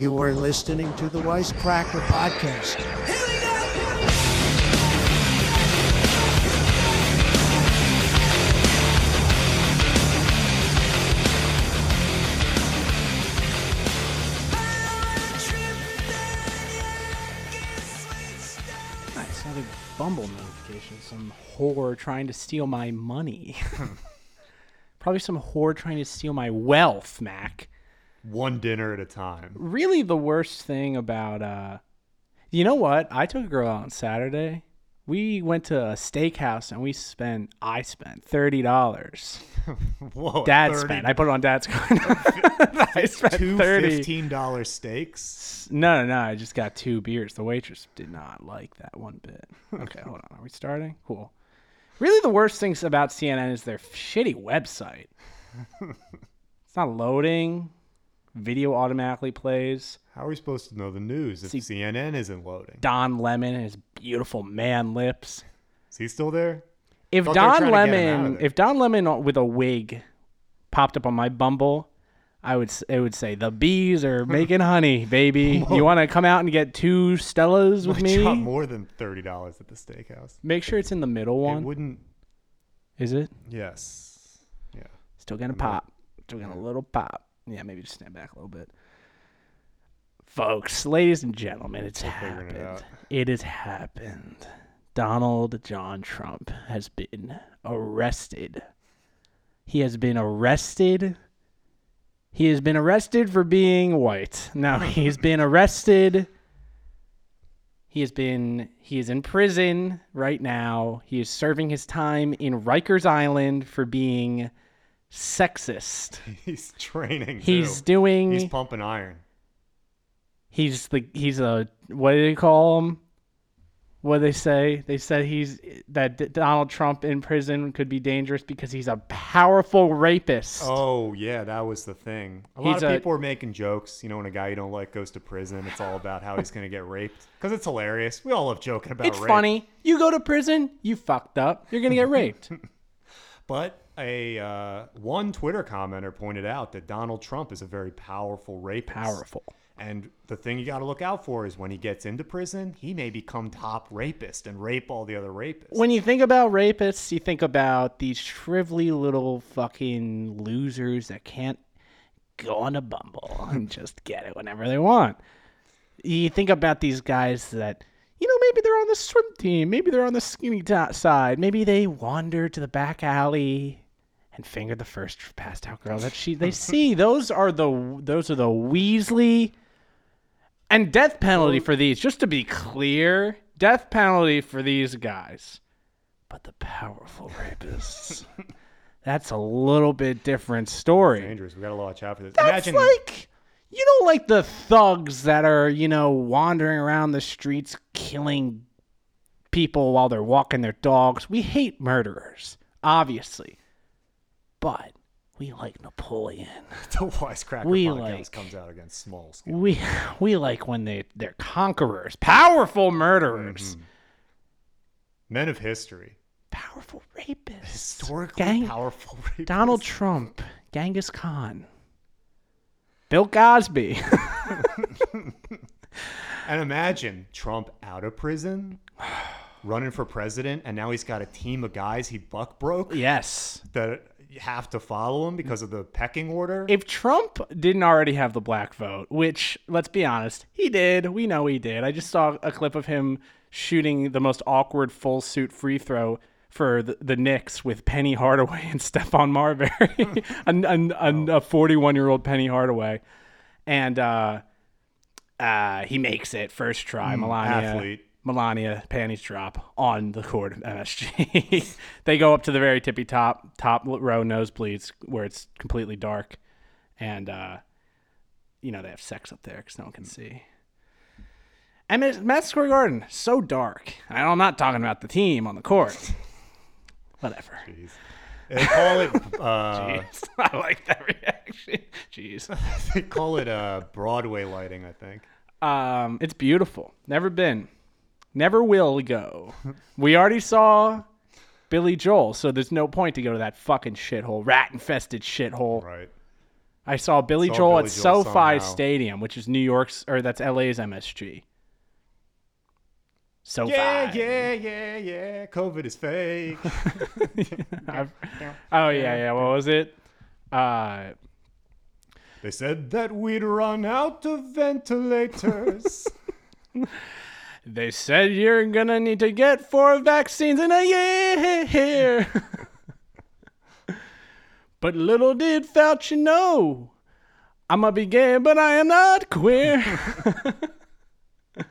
You are listening to the Wisecracker Podcast. Nice. Another Bumble notification. Some whore trying to steal my money. Hmm. Probably some whore trying to steal my wealth, Mac. One dinner at a time. Really, the worst thing about, uh, you know what? I took a girl out on Saturday. We went to a steakhouse and we spent, I spent $30. Whoa. Dad 30 spent. I put it on dad's card. I spent two 30 $15 steaks. No, no, no. I just got two beers. The waitress did not like that one bit. Okay, hold on. Are we starting? Cool. Really, the worst things about CNN is their shitty website. it's not loading. Video automatically plays. How are we supposed to know the news if See- CNN isn't loading? Don Lemon and his beautiful man lips. Is he still there? If Thought they were Don trying to get him out of Lemon, if Don Lemon with a wig popped up on my Bumble, I would it would say the bees are making honey, baby. You want to come out and get two Stellas with me? more than thirty dollars at the steakhouse. Make sure it's in the middle It one. wouldn't. Is it? Yes. Yeah. Still gonna pop. Still gonna a little pop. Yeah, maybe just stand back a little bit. Folks, ladies and gentlemen, it's figuring it happened. out. It has happened. Donald John Trump has been arrested. He has been arrested. He has been arrested for being white. No, he's been arrested. He has been he is in prison right now. He is serving his time in Rikers Island for being sexist. He's training. He's too. doing He's pumping iron. he's the he's a what do they call him? What do they say? They said he's that D- Donald Trump in prison could be dangerous because he's a powerful rapist. Oh yeah, that was the thing. A lot of a- people are making jokes. You know, when a guy you don't like goes to prison, it's all about how he's gonna get raped because it's hilarious. We all love joking about it's rape. funny. You go to prison, you fucked up. You're gonna get raped. But a uh, one Twitter commenter pointed out that Donald Trump is a very powerful rapist. Powerful. And the thing you got to look out for is when he gets into prison, he may become top rapist and rape all the other rapists. When you think about rapists, you think about these shrivelly little fucking losers that can't go on a bumble and just get it whenever they want. You think about these guys that, you know, maybe they're on the swim team, maybe they're on the skinny top side, maybe they wander to the back alley and finger the first passed out girl that she they see. Those are the those are the Weasley and death penalty for these. Just to be clear, death penalty for these guys. But the powerful rapists. That's a little bit different story. dangerous. We got to watch out for this. That's Imagine like you know, like the thugs that are you know wandering around the streets killing people while they're walking their dogs. We hate murderers, obviously, but we like Napoleon. the wisecracker We podcast like- comes out against small scale. We we like when they they're conquerors, powerful murderers, Mm-hmm. Men of history, powerful rapists, historically Gang- powerful rapists. Donald Trump, Genghis Khan, Bill Cosby. And imagine Trump out of prison, running for president, and now he's got a team of guys he buck broke yes. that have to follow him because of the pecking order. If Trump didn't already have the black vote, which let's be honest, he did. We know he did. I just saw a clip of him shooting the most awkward full suit free throw for the, the Knicks with Penny Hardaway and Stephon Marbury, a 41 year old Penny Hardaway, and uh, uh, he makes it first try. Melania, athlete. Melania panties drop on the court of MSG. they go up to the very tippy top, top row nosebleeds where it's completely dark, and uh, you know they have sex up there because no one can see. And it's Madison Square Garden, so dark. I'm not talking about the team on the court. Whatever. Jeez. They call it uh, Jeez. I like that reaction. Jeez. they call it uh, Broadway lighting, I think. Um, it's beautiful. Never been. Never will go. We already saw Billy Joel, so there's no point to go to that fucking shithole, rat infested shithole. Right. I saw Billy Saw Joel Billy at Joel SoFi somehow. Stadium, which is New York's or that's LA's MSG. SoFi. Yeah, yeah, yeah, yeah. COVID is fake. I've- oh yeah, yeah. What was it? Uh, they said that we'd run out of ventilators. they said you're gonna need to get four vaccines in a year. but little did Fauci know, I'm a be gay, but I am not queer.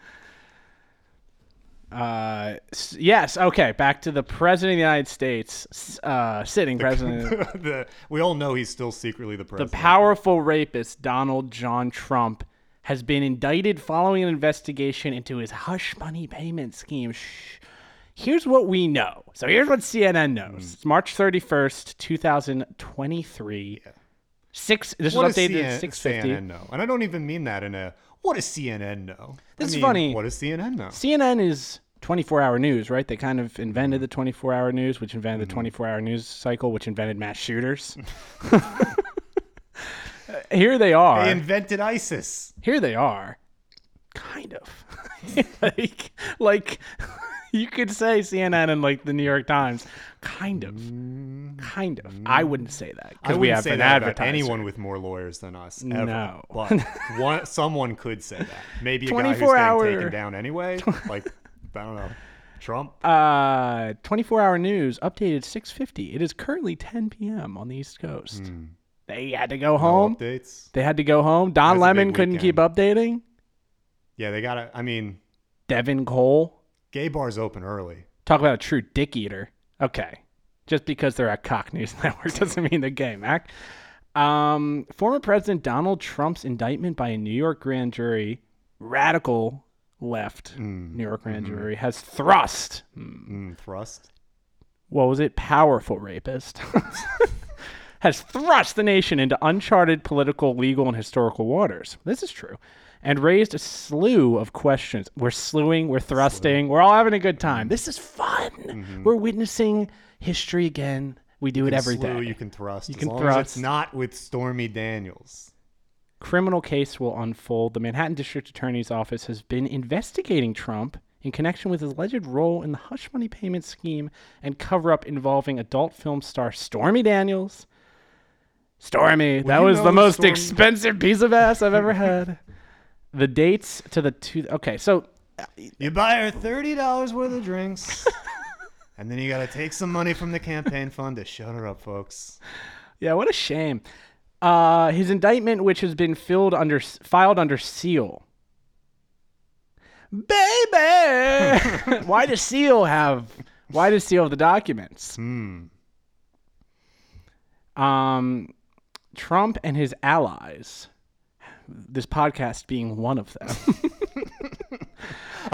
uh, yes. Okay. Back to the president of the United States, uh, sitting president. the, we all know he's still secretly the president. The powerful rapist Donald John Trump has been indicted following an investigation into his hush money payment scheme. Shh. Here's what we know. So here's what CNN knows. Hmm. It's March 31st, 2023. Six. This what does updated CNN, at 650. CNN know? And I don't even mean that in a what does CNN know? This I is mean, funny. What does CNN know? CNN is 24 hour news, right? They kind of Mm-hmm. invented the 24 hour news, which invented the 24 hour news cycle, which invented mass shooters. Here they are. They invented ISIS. here they are kind of like like you could say cnn and like the new york times kind of kind of i wouldn't say that because we have say an that about advertiser anyone with more lawyers than us. Ever. No. but one, someone could say that. Maybe a guy who's getting hour- taken down anyway. Like I don't know, Trump. uh 24 hour news updated 650 it is currently 10 p.m on the east coast they had to go Hmm. No home updates. they had to go home don lemon couldn't keep updating Yeah, they gotta. I mean, devin cole gay bars open early. Talk about a true dick eater. Okay. Just because they're at Cock News Network doesn't mean they're gay, Mac. Um, former President Donald Trump's indictment by a New York grand jury, radical left New York grand jury, has thrust, Mm, thrust. what was it, powerful rapist, has thrust the nation into uncharted political, legal, and historical waters. This is true. And raised a slew of questions. We're slewing, we're thrusting, we're all having a good time. This is fun. Mm-hmm. We're witnessing history again. We do it every day. Slew, You can thrust. You as can thrust. It's not with Stormy Daniels. criminal case will unfold. The Manhattan District Attorney's Office has been investigating Trump in connection with his alleged role in the hush money payment scheme and cover up involving adult film star Stormy Daniels. Stormy, that was the most Stormy- expensive piece of ass I've ever had. the dates to the two. Okay, so You buy her thirty dollars worth of drinks, and then you gotta take some money from the campaign fund to shut her up, folks. Yeah, what a shame. Uh, his indictment, which has been filled under filed under seal. Baby, why does seal have? Why does seal have the documents? Hmm. Um, Trump and his allies. This podcast being one of them.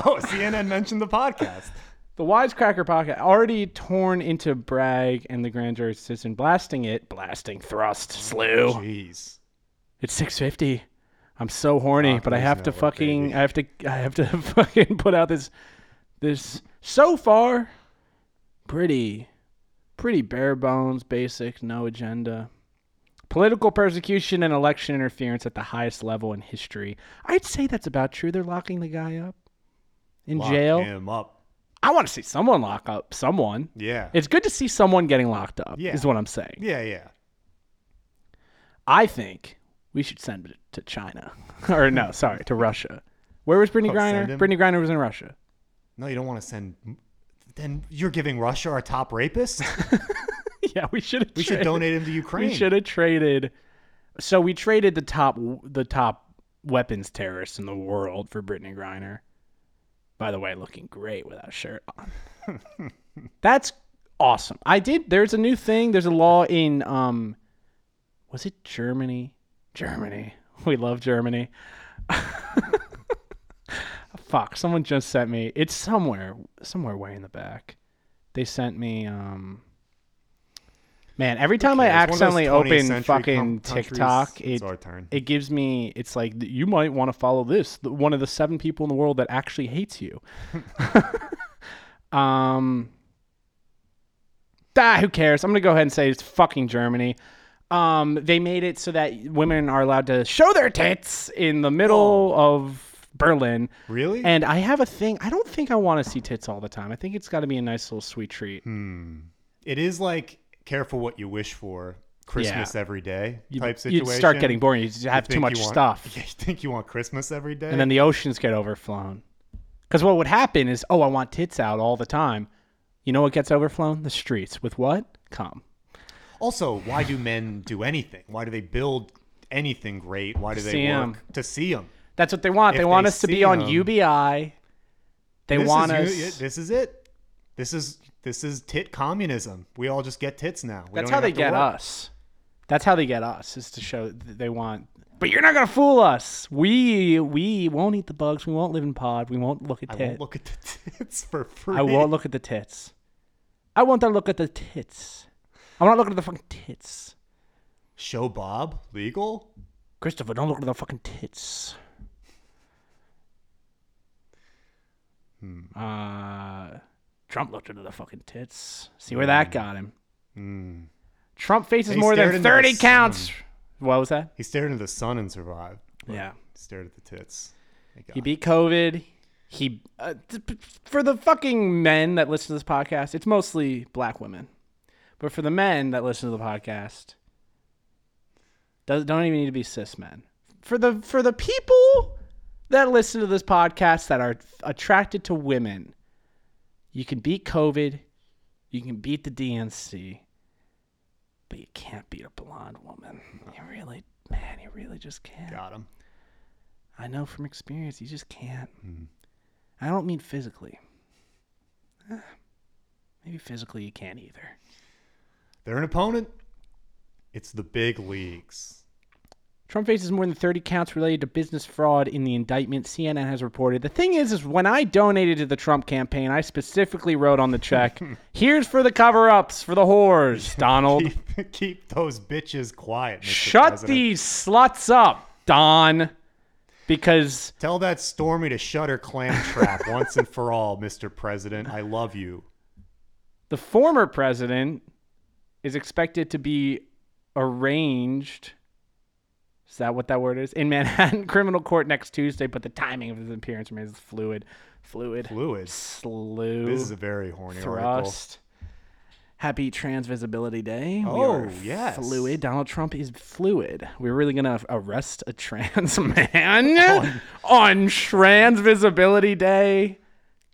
Oh, CNN mentioned the podcast. The Wisecracker podcast already torn into Bragg and the grand jury's decision, blasting it, blasting thrust, slew. Jeez. It's six fifty. I'm so horny, Fox but I have to fucking baby. I have to I have to fucking put out this this so far pretty pretty bare bones, basic, no agenda. Political persecution and election interference at the highest level in history. I'd say that's about true. They're locking the guy up in Lock jail. him up. I want to see someone lock up someone. Yeah. It's good to see someone getting locked up. Yeah. Is what I'm saying. yeah, yeah. I think we should send it to China. or no, sorry, to Russia. Where was Brittany Oh, Griner? Brittany Griner was in Russia. No, you don't want to send. Then you're giving Russia our top rapist. yeah, we should. We should donate him to Ukraine. We should have traded. So we traded the top the top weapons terrorists in the world for Brittany Griner. By the way, looking great without a shirt on. That's awesome. I did. There's a new thing. There's a law in um, was it Germany? Germany. We love Germany. Fuck. Someone just sent me. It's somewhere. Somewhere way in the back. They sent me um. Man, every time I cares? One of those accidentally 20th open century fucking countries. TikTok, It's it our turn. it gives me it's like you might want to follow this the- one of the seven people in the world that actually hates you um ah, who cares i'm gonna go ahead and say it's fucking germany Um, they made it so that women are allowed to show their tits in the middle of Berlin. Really? And I have a thing. I don't think I want to see tits all the time. I think it's got to be a nice little sweet treat. it is like careful what you wish for. Christmas Yeah. every day You, type situation. would start getting boring. You have too much want- stuff. Yeah, you think you want Christmas every day? and then the oceans get overflown. Because what would happen is, oh, I want tits out all the time. You know what gets overflown? The streets. With what? Come. also, why do men do anything? Why do they build anything great? Why do they See work 'em. to see them? That's what they want. If they want they us to be on UBI. They this want us. you- This is it. This is this is tit communism. We all just get tits now. We That's how they get work. us. That's how they get us. Is to show that they want. But you're not gonna fool us. We we won't eat the bugs. We won't live in pod. We won't look at I tits. won't look at the tits for free. I won't look at the tits. I want to look at the tits. I want to look at the fucking tits. Show Bob legal. Christopher, don't look at the fucking tits. Hmm. Uh, Trump looked into the fucking tits. See where that got him. Hmm. Trump faces He more stared than into the 30 sun. counts. What was that? He stared into the sun and survived. Yeah. He stared at the tits. Thank He God. beat COVID. He uh, t- p- for the fucking men that listen to this podcast, it's mostly black women. But for the men that listen to the podcast, does, don't even need to be cis men. For the for the people that listen to this podcast that are attracted to women, you can beat COVID, you can beat the DNC, but you can't beat a blonde woman. You really, man, you really just can't. Got him. I know from experience, you just can't. I don't mean physically. Eh, Maybe physically you can't either. They're an opponent. It's the big leagues. Trump faces more than 30 counts related to business fraud in the indictment, CNN has reported. The thing is, is when I donated to the Trump campaign, I specifically wrote on the check, here's for the cover-ups for the whores, Donald. Keep, keep those bitches quiet. Mr. Shut President. these sluts up, Don. Because Tell that Stormy to shut her clam trap once and for all, Mr. President. I love you. the former president is expected to be arraigned. Is that what that word is? In Manhattan criminal court next Tuesday, but the timing of his appearance remains fluid. Fluid. Fluid. Slew. This is a very horny article. Happy Trans Visibility Day. Oh, yes. Fluid. Donald Trump is fluid. We're really going to arrest a trans man on Trans Visibility Day.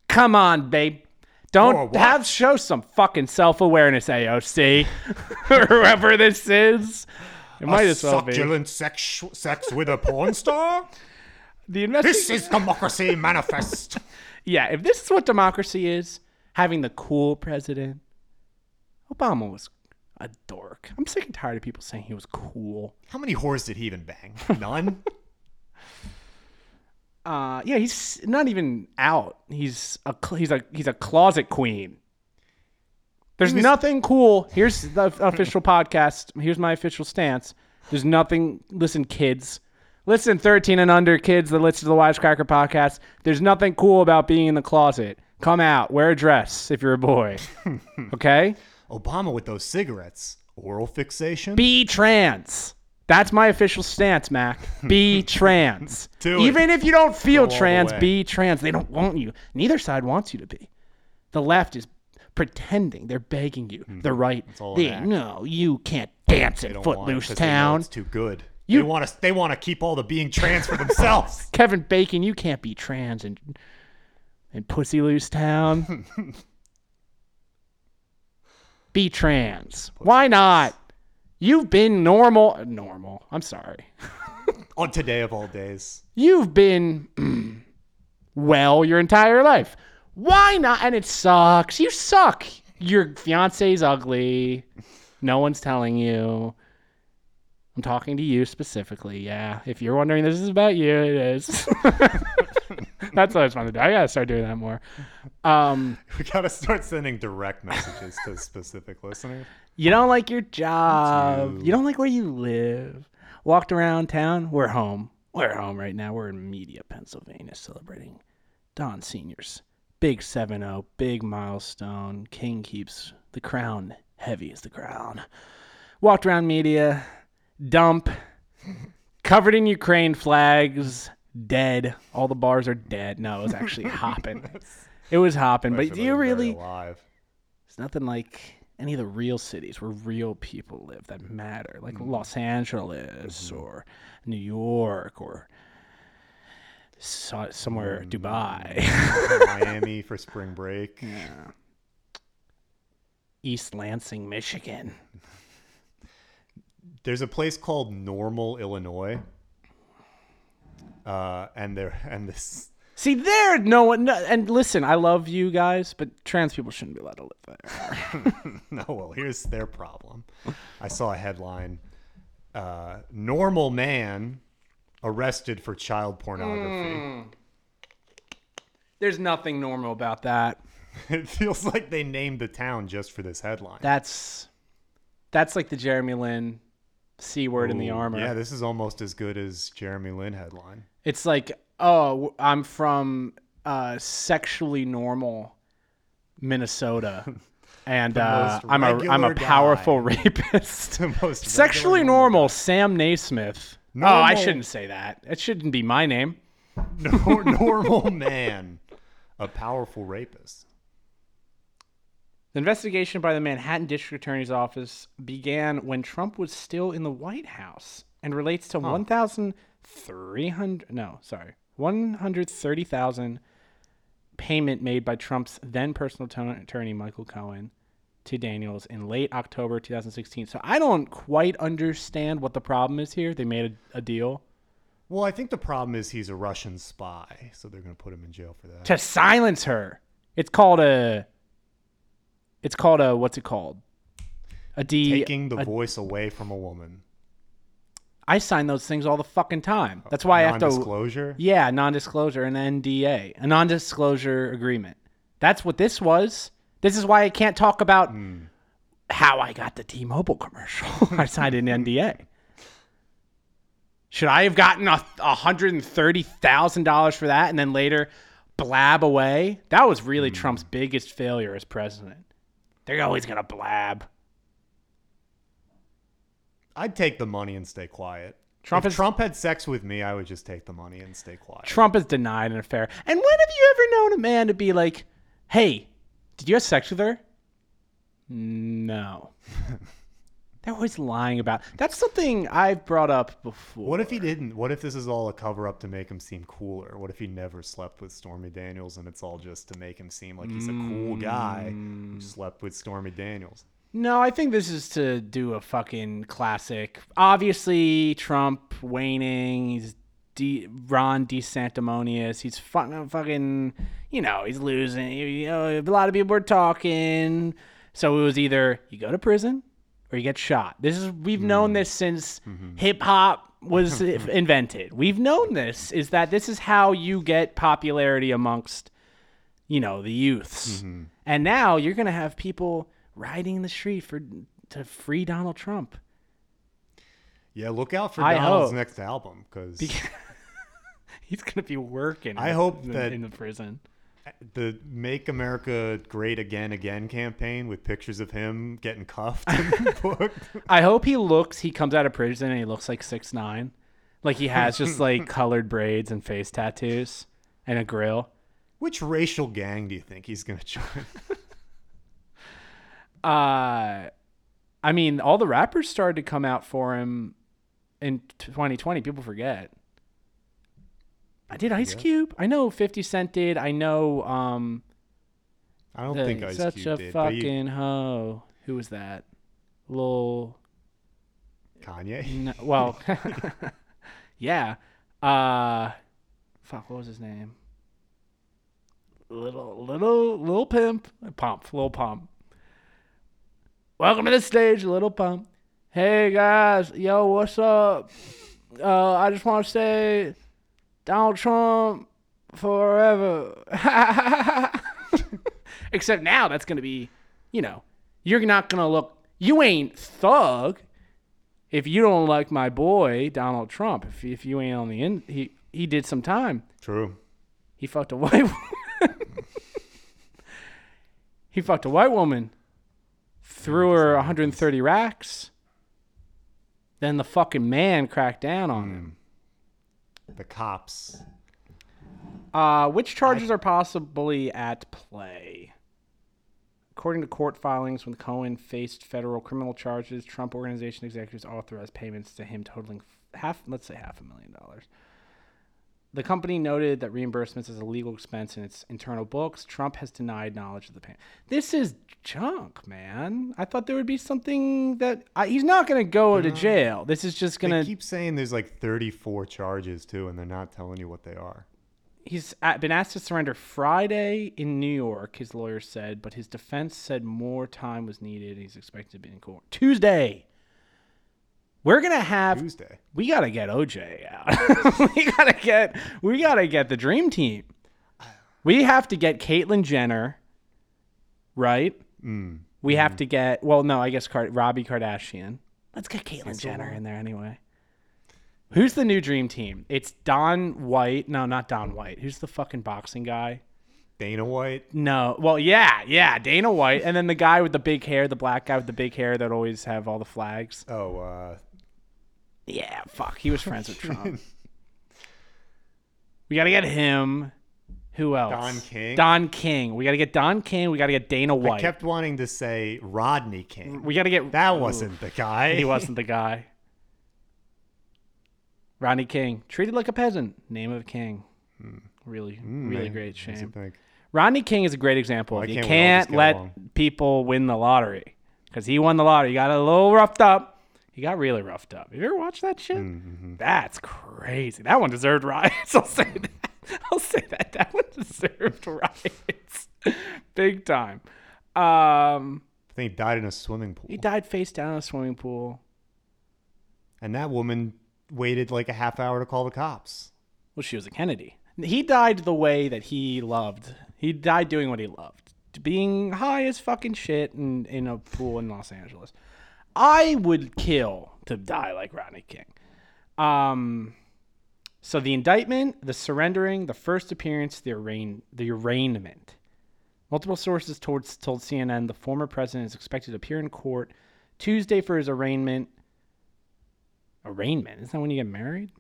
Come on, babe. Don't have show some fucking self awareness, AOC, or whoever this is. It might a as well be. succulent sex, sex with a porn star? The this is democracy manifest. Yeah, if this is what democracy is, having the cool president, Obama was a dork. I'm sick and tired of people saying he was cool. How many whores did he even bang? None? Uh, yeah, he's not even out. He's a he's a he's a closet queen. There's was- nothing cool. Here's the official podcast. Here's my official stance. There's nothing. Listen, kids. Listen, 13 and under kids that listen to the Wisecracker podcast. There's nothing cool about being in the closet. Come out. Wear a dress if you're a boy. Okay? Obama with those cigarettes. Oral fixation? Be trans. That's my official stance, Mac. Be trans. Even if you don't feel the trans, be trans. They don't want you. Neither side wants you to be. The left is pretending. They're begging you. The right, Hmm. all an they, act. no, you can't dance They in don't want it Footloose 'cause they know Town. It's too good. You- they want to. They want to keep all the being trans for themselves. Kevin Bacon, you can't be trans in in Pussy Loose Town. be trans. Why not? You've been normal. Normal. I'm sorry. On today of all days. You've been well your entire life. Why not? And it sucks. You suck. Your fiance's ugly. No one's telling you. I'm talking to you specifically. Yeah. If you're wondering this is about you, it is. That's what I was trying to do. I gotta start doing that more. Um, We gotta start sending direct messages to specific listeners. you don't like your job. too. You don't like where you live. Walked around town. We're home. We're home right now. We're in Media, Pennsylvania, celebrating Don Senior's big 7 0, big milestone. King keeps the crown heavy as the crown. walked around media, dump, covered in Ukraine flags, dead. All the bars are dead. No, it was actually hopping. It was hopping, but do you really? Alive. It's nothing like any of the real cities where real people live that matter, like Los Angeles or New York or so, somewhere Dubai, Miami for spring break. East Lansing, Michigan. There's a place called Normal, Illinois. Uh, and there and this See, there, no one. No, and listen, I love you guys, but trans people shouldn't be allowed to live there. no, well, here's their problem. I saw a headline: uh, "Normal man arrested for child pornography." There's nothing normal about that. It feels like they named the town just for this headline. That's that's like the Jeremy Lin c word in the Ooh, armor. Yeah, this is almost as good as Jeremy Lin headline. It's like, oh, I'm from uh, sexually normal Minnesota, and uh, I'm a I'm a powerful guy. rapist. Sexually normal, Sam Naismith. Oh, I shouldn't say that. It shouldn't be my name. nor- normal man, a powerful rapist. The investigation by the Manhattan District Attorney's Office began when Trump was still in the White House and relates to 1,300 no, sorry. 130,000 payment made by Trump's then personal to- attorney Michael Cohen to Daniels in late October 2016. So I don't quite understand what the problem is here. They made a, a deal Well, I think the problem is he's a Russian spy, so they're going to put him in jail for that. to silence her. It's called a It's called a what's it called? A D Taking the a voice away from a woman. I sign those things all the fucking time. That's why I have to. Non-disclosure. Yeah, non-disclosure, an NDA, a non-disclosure agreement. That's what this was. This is why I can't talk about hmm. how I got the T-Mobile commercial. I signed an NDA. Should I have gotten a hundred and thirty thousand dollars for that, and then later blab away? That was really hmm. Trump's biggest failure as president. They're always gonna blab. I'd take the money and stay quiet. Trump if is- Trump had sex with me, I would just take the money and stay quiet. Trump has denied an affair. And when have you ever known a man to be like, "Hey, did you have sex with her?" No. They're always lying about. That's something I've brought up before. What if he didn't? What if this is all a cover up to make him seem cooler? What if he never slept with Stormy Daniels and it's all just to make him seem like he's a cool guy Mm. who slept with Stormy Daniels? No, I think this is to do a fucking classic. Obviously, Trump waning. He's de- Ron DeSanctimonious. He's fucking, fucking, you know, he's losing. You know, a lot of people were talking. So it was either you go to prison or you get shot. This is we've known this since hip hop was invented. We've known this is that this is how you get popularity amongst you know the youths. Mm-hmm. And now you're going to have people riding the street for to free Donald Trump. Yeah, look out for I Donald's hope. next album because He's going to be working. I in- hope in, that- in the prison. the "Make America Great Again Again" campaign with pictures of him getting cuffed and booked. I hope he looks. He comes out of prison and he looks like six nine, like he has just like colored braids and face tattoos and a grill. Which racial gang do you think he's gonna join? Uh, I mean, all the rappers started to come out for him in 2020. People forget. I did Ice Cube. I know 50 Cent did. I know um I don't the- think Ice such Cube a did. fucking hoe. Who was that? Lil Kanye. No, well, yeah. Uh, fuck, what was his name? Little, little, little pimp, pump, little pump. Welcome to the stage, little pump. Hey guys, yo, what's up? Uh, I just want to say, Donald Trump forever. Except now, that's gonna be, you know, you're not gonna look. You ain't thug if you don't like my boy Donald Trump, if if you ain't on the in, he he did some time. True. He fucked a white. woman. he fucked a white woman. Threw her 130 racks. Then the fucking man cracked down on him. The cops. Uh, which charges are possibly at play? According to court filings, when Cohen faced federal criminal charges, Trump Organization executives authorized payments to him totaling half, let's say half a million dollars. The company noted that reimbursements is a legal expense in its internal books. Trump has denied knowledge of the payment. This is junk, man. I thought there would be something that I, he's not going to go to jail. This is just going to keep saying there's like 34 charges too, and they're not telling you what they are. He's been asked to surrender Friday in New York, his lawyer said, but his defense said more time was needed. He's expected to be in court Tuesday. We're gonna have. Tuesday. We gotta get OJ out. we gotta get. We gotta get the dream team. We have to get Caitlyn Jenner. Right. Mm. We have to get. Well, no, I guess Card- Robbie Kardashian. Let's get Caitlyn so Jenner in there anyway. Who's the new dream team? It's Don White. No, not Don White. Who's the fucking boxing guy? Dana White. No. Well, yeah, yeah, Dana White, and then the guy with the big hair, the black guy with the big hair that always have all the flags. Oh, uh, Yeah, fuck. He was friends with Trump. We gotta get him. Who else? Don King? Don King. We gotta get Don King. We gotta get Dana White. I kept wanting to say Rodney King. we gotta get That wasn't the guy. He wasn't the guy. Rodney King, treated like a peasant. Name of king. Really, Mm, really man, great shame. Rodney King is a great example. You can't we can't let along? people win the lottery because he won the lottery. He got a little roughed up. He got really roughed up. Have you ever watched that shit? Mm-hmm. That's crazy. That one deserved riots. I'll say that. I'll say that. That one deserved riots. Big time. Um, I think he died in a swimming pool. he died face down in a swimming pool. And that woman waited like a half hour to call the cops. Well, she was a Kennedy. He died the way that he loved. He died doing what he loved, being high as fucking shit in, in a pool in Los Angeles. I would kill to die like Rodney King. Um, so the indictment, the surrendering, the first appearance, the arraign, the arraignment. Multiple sources told, told CNN the former president is expected to appear in court Tuesday for his arraignment. Arraignment? Isn't that when you get married?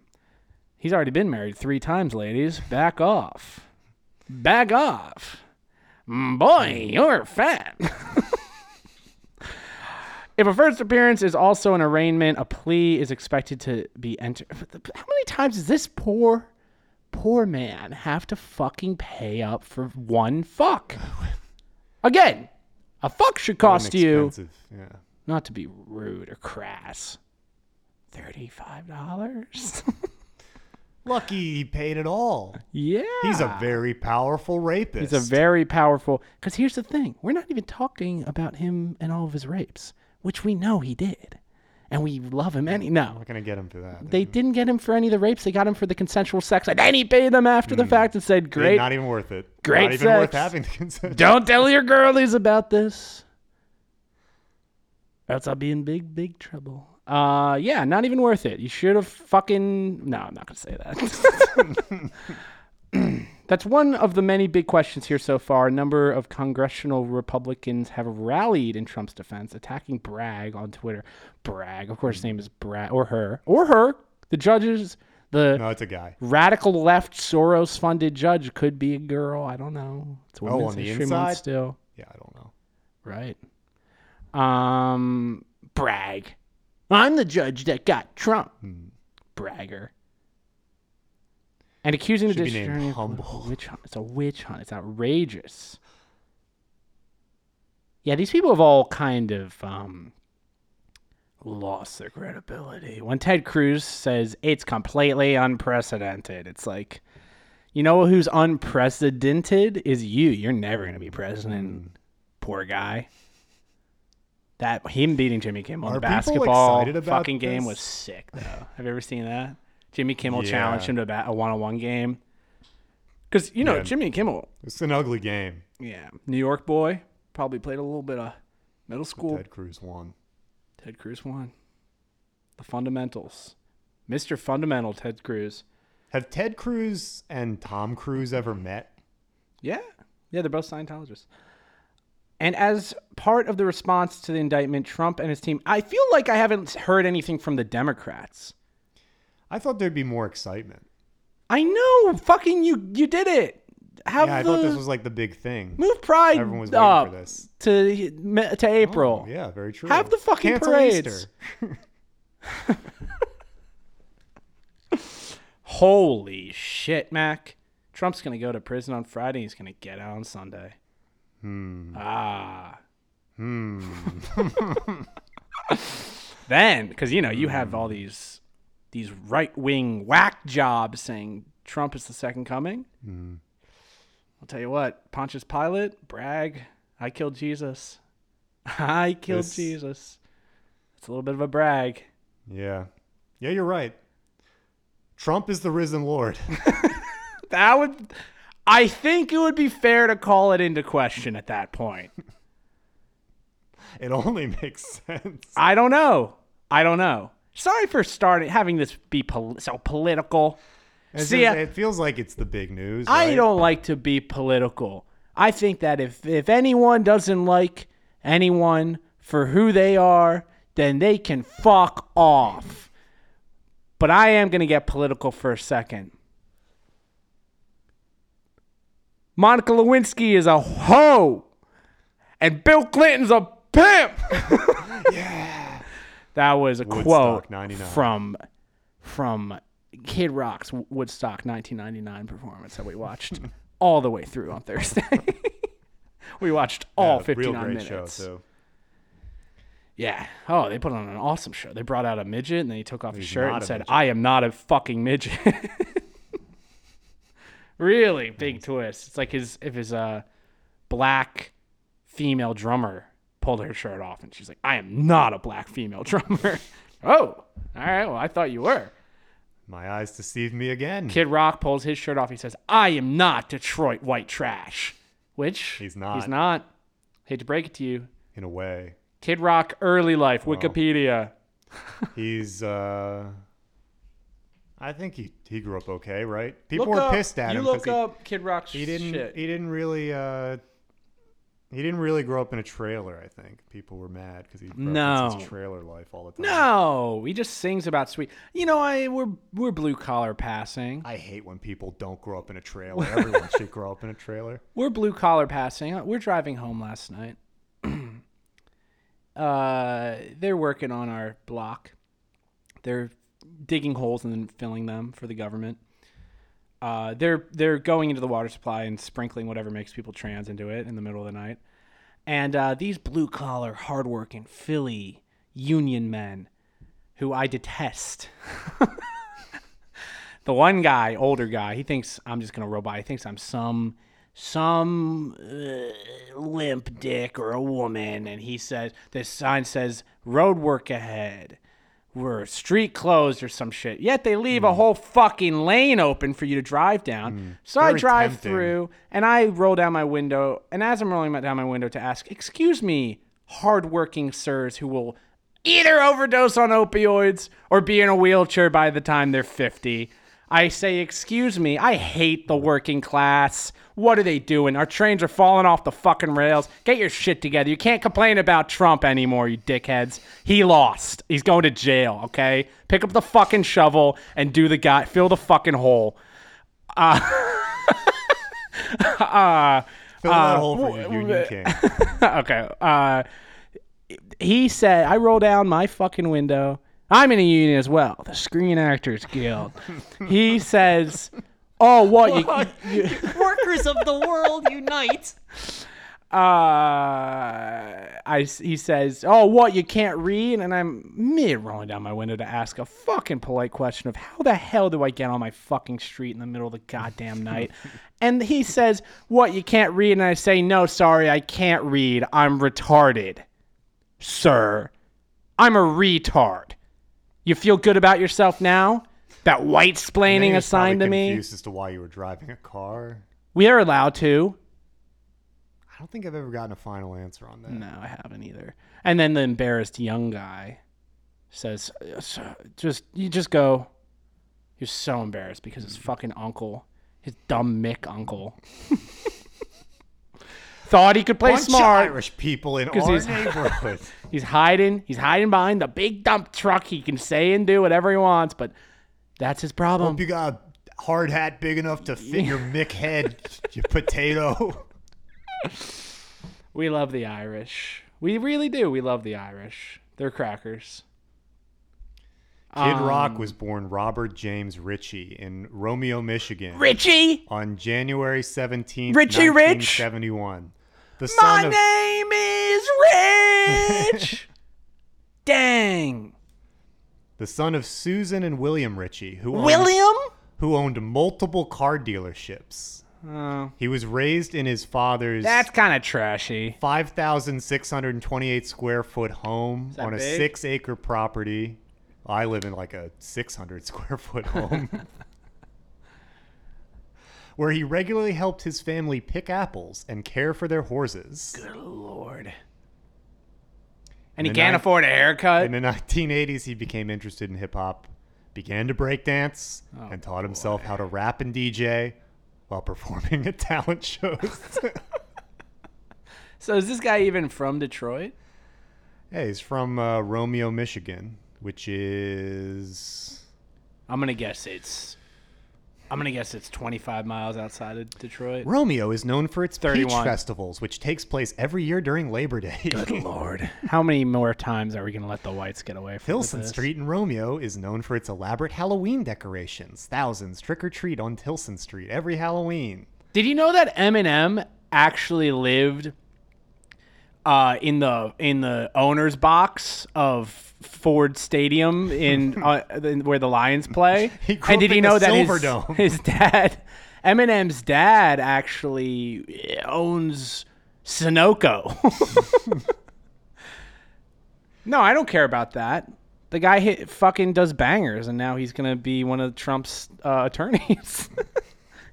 He's already been married three times, ladies. Back off. Back off. Mm, Boy, you're fat. if a first appearance is also an arraignment, a plea is expected to be entered. How many times does this poor, poor man have to fucking pay up for one fuck? Again, a fuck should cost you Yeah. not to be rude or crass. Thirty-five dollars. Lucky he paid it all. yeah, He's a very powerful rapist. he's a very powerful. Because here's the thing: we're not even talking about him and all of his rapes, which we know he did, and we love him. Any no, not gonna get him for that. they didn't get him for any of the rapes. They got him for the consensual sex, and then he paid them after the fact and said, "Great, Not even worth it. Great Not even worth having the consent. Don't tell your girlies about this. Else I'll be in big, big trouble. Uh, yeah, not even worth it. You should have fucking. No, I'm not gonna say that. That's one of the many big questions here so far. A number of congressional Republicans have rallied in Trump's defense, attacking Bragg on Twitter. Bragg, of course, his name is Bragg, or her, or her. The judges, the No, it's a guy. radical left Soros funded judge could be a girl. I don't know. It's Oh, Women's on the inside? still. Yeah, I don't know. Right. Um brag. I'm the judge that got Trump. Bragger. And accusing Should the be district named of Humble. a witch hunt. It's a witch hunt. It's outrageous. Yeah, these people have all kind of um, lost their credibility. When Ted Cruz says it's completely unprecedented, it's like, you know who's unprecedented is you. You're never going to be president. Poor guy. That him beating Jimmy Kimmel in Are the people basketball excited about fucking game this? was sick though. Have you ever seen that? Jimmy Kimmel Yeah. challenged him to a, a one-on-one game. Because you know Yeah. Jimmy Kimmel, It's an ugly game. yeah, New York boy, probably played a little bit of middle school. Ted Cruz won. Ted Cruz won. The fundamentals, Mr. Fundamental Ted Cruz. Have Ted Cruz and Tom Cruise ever met? Yeah, yeah, they're both Scientologists. And as part of the response to the indictment, Trump and his team, I feel like I haven't heard anything from the Democrats. I thought there'd be more excitement. I know, fucking you, you did it. Have Yeah, I the thought this was like the big thing. move Pride Everyone was waiting for this. to to April. Oh, yeah, very true. Have the fucking Cancel parades. Holy shit, Mac! Trump's gonna go to prison on Friday. He's gonna get out on Sunday. Hmm. Ah. Hmm. then because you know you have Hmm. all these these right wing whack jobs saying Trump is the second coming. Hmm. I'll tell you what, Pontius Pilate, brag, I killed Jesus. I killed This- Jesus. It's a little bit of a brag. Yeah. Yeah, you're right. Trump is the risen Lord. That would, I think it would be fair to call it into question at that point. it only makes sense. I don't know. I don't know. Sorry for starting having this be pol- so political. It's See, just- it feels like it's the big news. I right? don't like to be political. I think that if if anyone doesn't like anyone for who they are, then they can fuck off. But I am going to get political for a second. Monica Lewinsky is a hoe, and Bill Clinton's a pimp. yeah, that was a Woodstock quote 99. from from Kid Rock's Woodstock 1999 performance that we watched all the way through on Thursday. we watched all Yeah, 59 real great minutes. show too. Yeah. Oh, they put on an awesome show. They brought out a midget and then he took off his shirt and said, midget. I am not a fucking midget. really big twist. It's like his if his uh black female drummer pulled her shirt off and she's like, I am not a black female drummer. oh, all right. Well, I thought you were. My eyes deceived me again. Kid Rock pulls his shirt off. He says, I am not Detroit white trash. Which He's not. He's not. Hate to break it to you. In a way, Kid Rock early life, Wikipedia. he's. uh I think he he grew up okay, right? People were pissed at you him look he, up Kid Rock's he didn't shit. he didn't really uh he didn't really grow up in a trailer. I think people were mad because he No. his trailer life all the time. no, he just sings about sweet. You know, I we're we're blue collar passing. I hate when people don't grow up in a trailer. Everyone should grow up in a trailer. We're blue collar passing. We're driving home last night. uh, they're working on our block. They're digging holes and then filling them for the government. Uh, they're they're going into the water supply and sprinkling whatever makes people trans into it in the middle of the night. And uh, these blue collar, hardworking Philly union men, who I detest. the one guy, older guy, he thinks I'm just gonna by. He thinks I'm some some uh, limp dick or a woman, and he says this sign says road work ahead. We're street closed or some shit. Yet they leave a hmm. whole fucking lane open for you to drive down. Hmm. So I drive tempting. through and I roll down my window. And as I'm rolling down my window to ask, "Excuse me, hardworking sirs who will either overdose on opioids or be in a wheelchair by the time they're 50. I say, excuse me, I hate the working class. What are they doing? Our trains are falling off the fucking rails. Get your shit together. You can't complain about Trump anymore, you dickheads. He lost. He's going to jail, okay? Pick up the fucking shovel and do the guy, fill the fucking hole. Uh, Fill that hole for you, Union King. okay. Uh, he said, I roll down my fucking window. I'm in a union as well, the Screen Actors Guild. he says, Oh, what? You, you, Workers of the world unite. uh, I, he says, Oh, what? You can't read? And I'm mid rolling down my window to ask a fucking polite question of how the hell do I get on my fucking street in the middle of the goddamn night? and he says, What? You can't read? And I say, No, sorry, I can't read. I'm retarded. Sir, I'm a retard. You feel good about yourself now? That white splaining assigned to me? Confused as to why you were driving a car. We are allowed to. I don't think I've ever gotten a final answer on that. No, I haven't either. And then the embarrassed young guy says, uh, "Just you just go." You're so embarrassed because his fucking uncle, his dumb Mick uncle, thought he could play Bunch smart. of Irish people in our he's- neighborhood. He's hiding. He's hiding behind the big dump truck. He can say and do whatever he wants, but that's his problem. Hope you got a hard hat big enough to fit your Mick head, you potato. We love the Irish. We really do. We love the Irish. They're crackers. Kid Um, Rock was born Robert James Ritchie in Romeo, Michigan. Ritchie on January 17th, Richie Rich? 1971. The my of name is Rich. Dang, the son of Susan and William Ritchie, who owned, William. who owned multiple car dealerships. Oh, He was raised in his father's that's kind of trashy. 5,628 square foot home that on a big? six acre property. I live in like a 600 square foot home. Where he regularly helped his family pick apples and care for their horses. Good lord. And he can't nine- afford a haircut. In the 1980s, he became interested in hip hop, began to break dance, Oh, and taught himself how to rap and DJ while performing at talent shows. so is this guy even from Detroit? hey, he's from uh, Romeo, Michigan, which is I'm gonna guess it's. I'm gonna guess it's 25 miles outside of Detroit. Romeo is known for its peach 31. festivals, which takes place every year during Labor Day. Good lord. How many more times are we gonna let the whites get away from Tillson this? Street in Romeo is known for its elaborate Halloween decorations. Thousands trick or treat on Tillson Street every Halloween. Did you know that Eminem actually lived uh, in the in the owner's box of Ford Stadium in, uh, in where the Lions play? He and did the know that his, Silverdome. his dad, Eminem's dad, actually owns Sunoco? no, I don't care about that. The guy hit, fucking does bangers, and now he's gonna be one of Trump's uh, attorneys.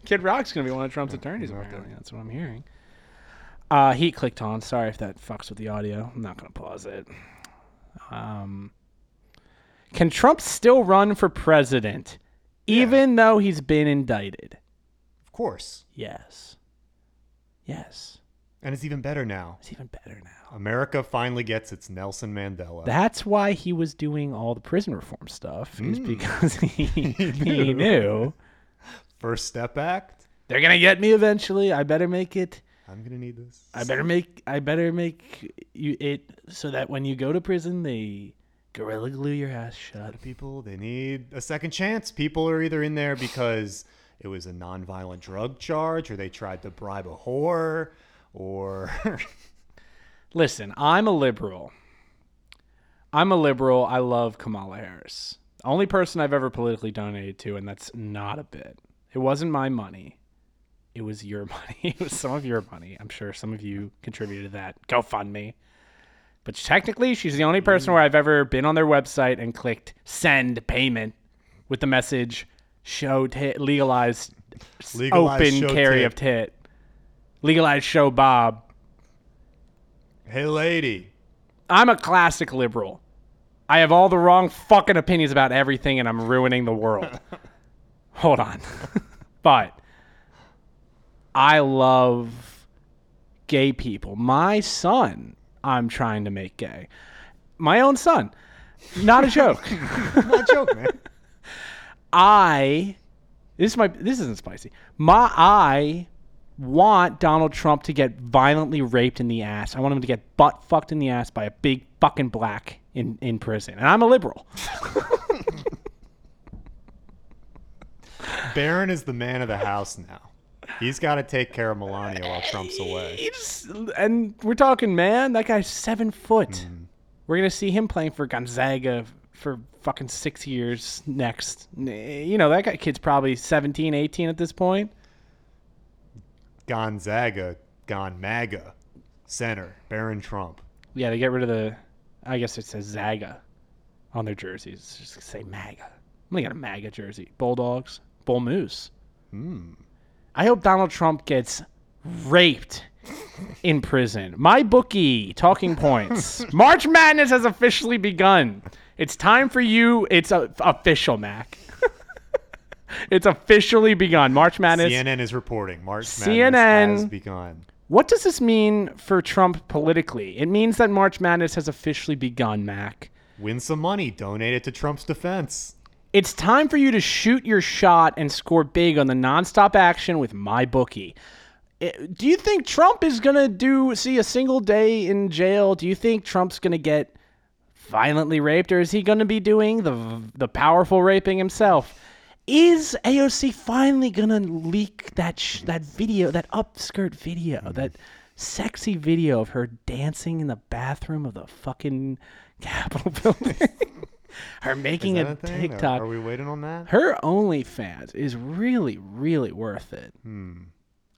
Kid Rock's gonna be one of Trump's attorneys. Apparently, that's what I'm hearing. Uh, heat clicked on. Sorry if that fucks with the audio. I'm not gonna pause it. Um, can Trump still run for president, even though he's been indicted? Of course. Yes. Yes. And it's even better now. It's even better now. America finally gets its Nelson Mandela. That's why he was doing all the prison reform stuff, is because he, he knew First Step Act. they're gonna get me eventually. I better make it. I'm gonna need this. I better make. I better make you it so that when you go to prison, they gorilla glue your ass shut. People, they need a second chance. People are either in there because it was a nonviolent drug charge, or they tried to bribe a whore, or Listen, I'm a liberal. I'm a liberal. I love Kamala Harris. Only person I've ever politically donated to, and that's not a bit. It wasn't my money. It was your money. It was some of your money. I'm sure some of you contributed to that. GoFundMe. But technically, she's the only person where I've ever been on their website and clicked send payment with the message show tit legalized, Legalized open carry tit. of tit. Legalized show Bob. hey, lady, I'm a classic liberal. I have all the wrong fucking opinions about everything and I'm ruining the world. Hold on. but I love gay people. My son, I'm trying to make gay. My own son. Not a joke. not a joke, man. I this might this isn't spicy. My I want Donald Trump to get violently raped in the ass. I want him to get butt fucked in the ass by a big fucking black in in prison. And I'm a liberal. Barron is the man of the house now. He's got to take care of Melania while Trump's away. He's, and we're talking, man. That guy's seven foot. Hmm. We're gonna see him playing for Gonzaga for fucking six years next. You know that guy kid's probably 17, 18 at this point. Gonzaga, gone MAGA, center, Barron Trump. Yeah, they get rid of the. I guess it says Zaga on their jerseys. Just say MAGA. I'm gonna get a MAGA jersey. Bulldogs, Bull Moose. Hmm. I hope Donald Trump gets raped in prison. My bookie talking points. March Madness has officially begun. It's time for you. It's uh, official, Mac. it's officially begun. March Madness. CNN is reporting March CNN Madness has begun. What does this mean for Trump politically? It means that March Madness has officially begun, Mac. Win some money. Donate it to Trump's defense. It's time for you to shoot your shot and score big on the nonstop action with MyBookie. Eh, Do you think Trump is gonna do see a single day in jail? Do you think Trump's gonna get violently raped, or is he gonna be doing the the powerful raping himself? Is AOC finally gonna leak that sh- that video, that upskirt video, that sexy video of her dancing in the bathroom of the fucking Capitol building? Her making a, a TikTok. Are, we waiting on that? Her OnlyFans is really, really worth it. Hmm.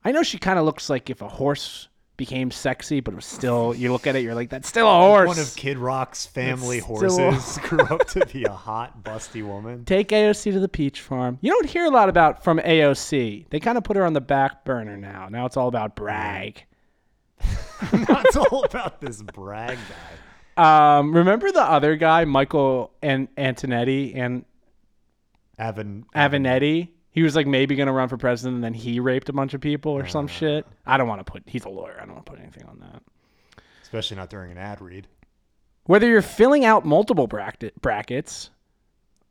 I know she kind of looks like if a horse became sexy, but it was still, you look at it, you're like, that's still a horse. One of Kid Rock's family horses grew up to be a hot, busty woman. Take AOC to the peach farm. You don't hear a lot about from AOC. They kind of put her on the back burner now. Now it's all about Bragg. it's all about this Bragg guy. Um, remember the other guy, Michael and Antonetti and Avon, Avenatti? He was like maybe gonna run for president, and then he raped a bunch of people or some shit. I don't want to put. He's a lawyer. I don't want to put anything on that. especially not during an ad read. whether you're filling out multiple bracket, brackets,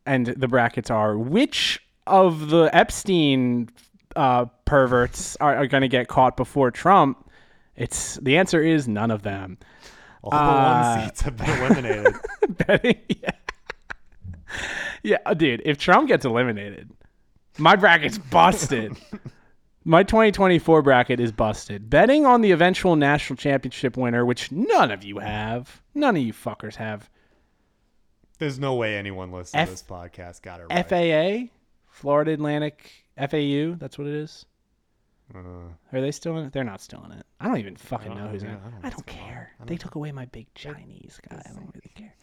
and the brackets are which of the Epstein uh, perverts are, are going to get caught before Trump, it's the answer is none of them. All the Uh, one seats have been eliminated. Betting, yeah, yeah, dude. If Trump gets eliminated, my bracket's busted. My 2024 bracket is busted. Betting on the eventual national championship winner, which none of you have, none of you fuckers have. There's no way anyone listening F- to this podcast got it right. FAA, Florida Atlantic FAU. That's what it is. Uh, Are they still in it? They're not still in it. I don't even fucking know who's in it. I don't I don't care. They took away my big Chinese guy. I don't really care.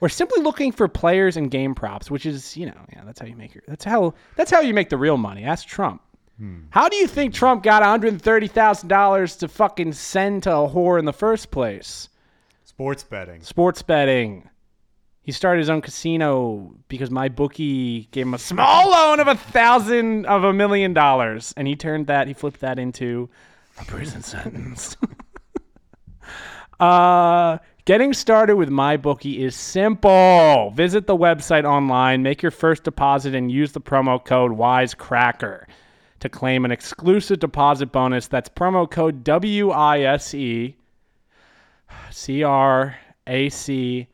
We're simply looking for players and game props, which is, you know, yeah, that's how you make your. That's how. That's how you make the real money. Ask Trump. Hmm. How do you think Trump got one hundred thirty thousand dollars to fucking send to a whore in the first place? sports betting. Sports betting. He started his own casino because my bookie gave him a small loan of a thousand of a million dollars, and he turned that he flipped that into a prison sentence. uh, getting started with my bookie is simple. Visit the website online, make your first deposit, and use the promo code WiseCracker to claim an exclusive deposit bonus. That's promo code W I S E C R A C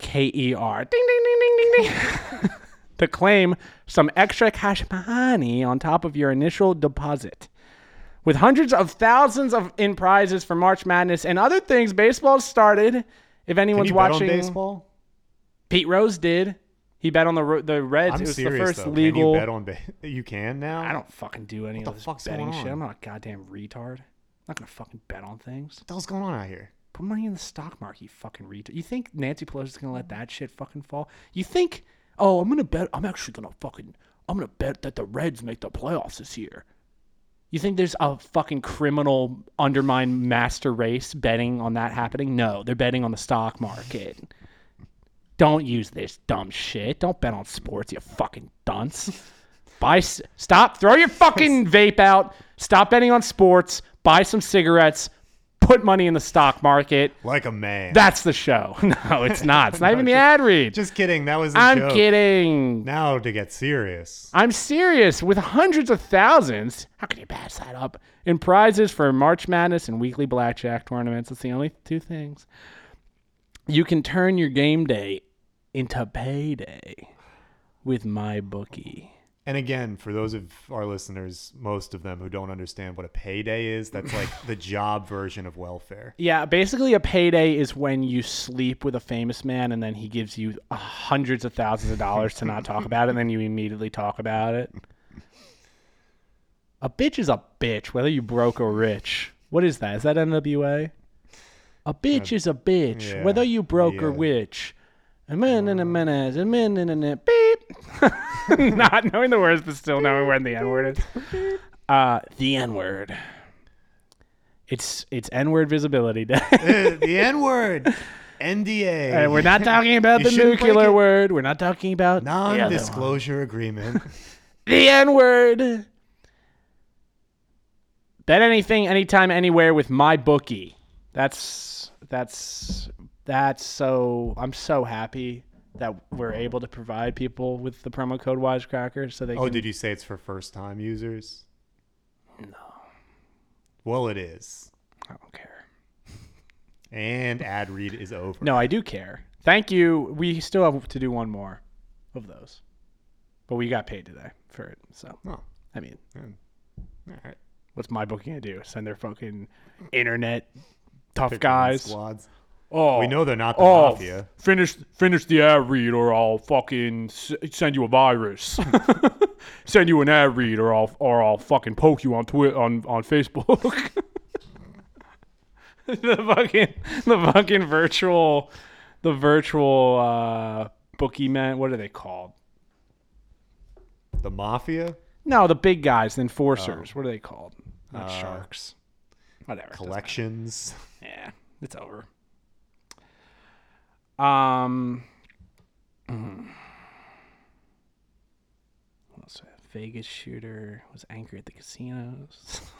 K E R. Ding, ding, ding, ding, ding, ding. to claim some extra cash money on top of your initial deposit. With hundreds of thousands of in prizes for March Madness and other things, baseball started. If Can anyone's you bet watching, on baseball? Pete Rose did. He bet on the the Reds. I'm it was serious the first though. legal. Can you bet on ba- You can now. I don't fucking do any What of the this fuck's betting shit. I'm not a goddamn retard. I'm not gonna fucking bet on things. What the hell's going on out here? Put money in the stock market, you fucking retard. You think Nancy Pelosi's gonna let mm. that shit fucking fall? You think, oh, I'm gonna bet, I'm actually gonna fucking, I'm gonna bet that the Reds make the playoffs this year. You think there's a fucking criminal undermine master race betting on that happening? No, they're betting on the stock market. Don't use this dumb shit. Don't bet on sports, you fucking dunce. Buy, stop, throw your fucking vape out. Stop betting on sports. Buy some cigarettes. Put money in the stock market. Like a man. That's the show. No, it's not. It's not even the ad read. Just kidding. That was a I'm joke. kidding. Now to get serious. I'm serious. With hundreds of thousands, how can you pass that up? In prizes for March Madness and weekly blackjack tournaments. That's the only two things. You can turn your game day into payday with my bookie. And again, for those of our listeners, most of them who don't understand what a payday is, that's like the job version of welfare. Yeah, basically a payday is when you sleep with a famous man and then he gives you uh, hundreds of thousands of dollars to not talk about it and then you immediately talk about it. A bitch is a bitch, whether you broke or rich. What is that? Is that NWA? A bitch is a bitch, yeah, whether you broke or rich. A man in a minute, a man in a minute, beep. Not knowing the words, but still knowing when the N word is. Uh, the N word. It's it's N word visibility day. Uh, the N word. NDA. And we're not talking about the nuclear word. We're not talking about one. Non-disclosure agreement. The N word. Bet anything, anytime, anywhere with my bookie. That's that's that's so. I'm so happy that we're able to provide people with the promo code Wisecracker so they Oh, can. did you say it's for first time users? No. Well, it is. I don't care. And ad read is over. No, I do care. Thank you. We still have to do one more of those, but we got paid today for it. So Oh, I mean, all right. what's my booking gonna do? Send their fucking internet tough Pick one of these guys. Squads. Oh, We know they're not the oh, mafia. finish finish the ad read, or I'll fucking s- send you a virus. send you an ad read, or I'll or I'll fucking poke you on Twitter on on Facebook. the fucking the fucking virtual the virtual uh bookie man. What are they called? The mafia No, the big guys, the enforcers. What are they called? Not sharks. Whatever. collections. Yeah, it's over. Um, mm. else? Vegas shooter was angry at the casinos.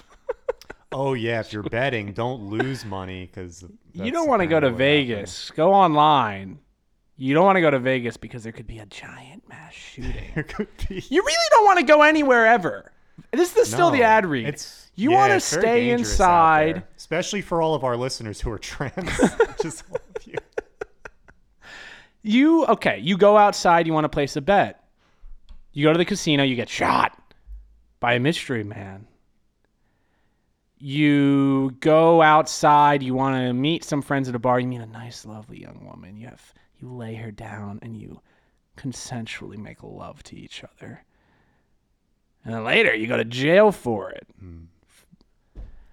Oh yeah, if you're betting, don't lose money because you don't want to go to Vegas. Go online. You don't want to go to Vegas because there could be a giant mass shooting. There could be. you really don't want to go anywhere ever. This is still the ad read. It's you yeah, want to stay inside. especially for all of our listeners who are trans. Just all of you. You okay? You go outside. You want to place a bet. You go to the casino. You get shot by a mystery man. You go outside. You want to meet some friends at a bar. You meet a nice, lovely young woman. You have you lay her down and you consensually make love to each other. And then later you go to jail for it. Hmm.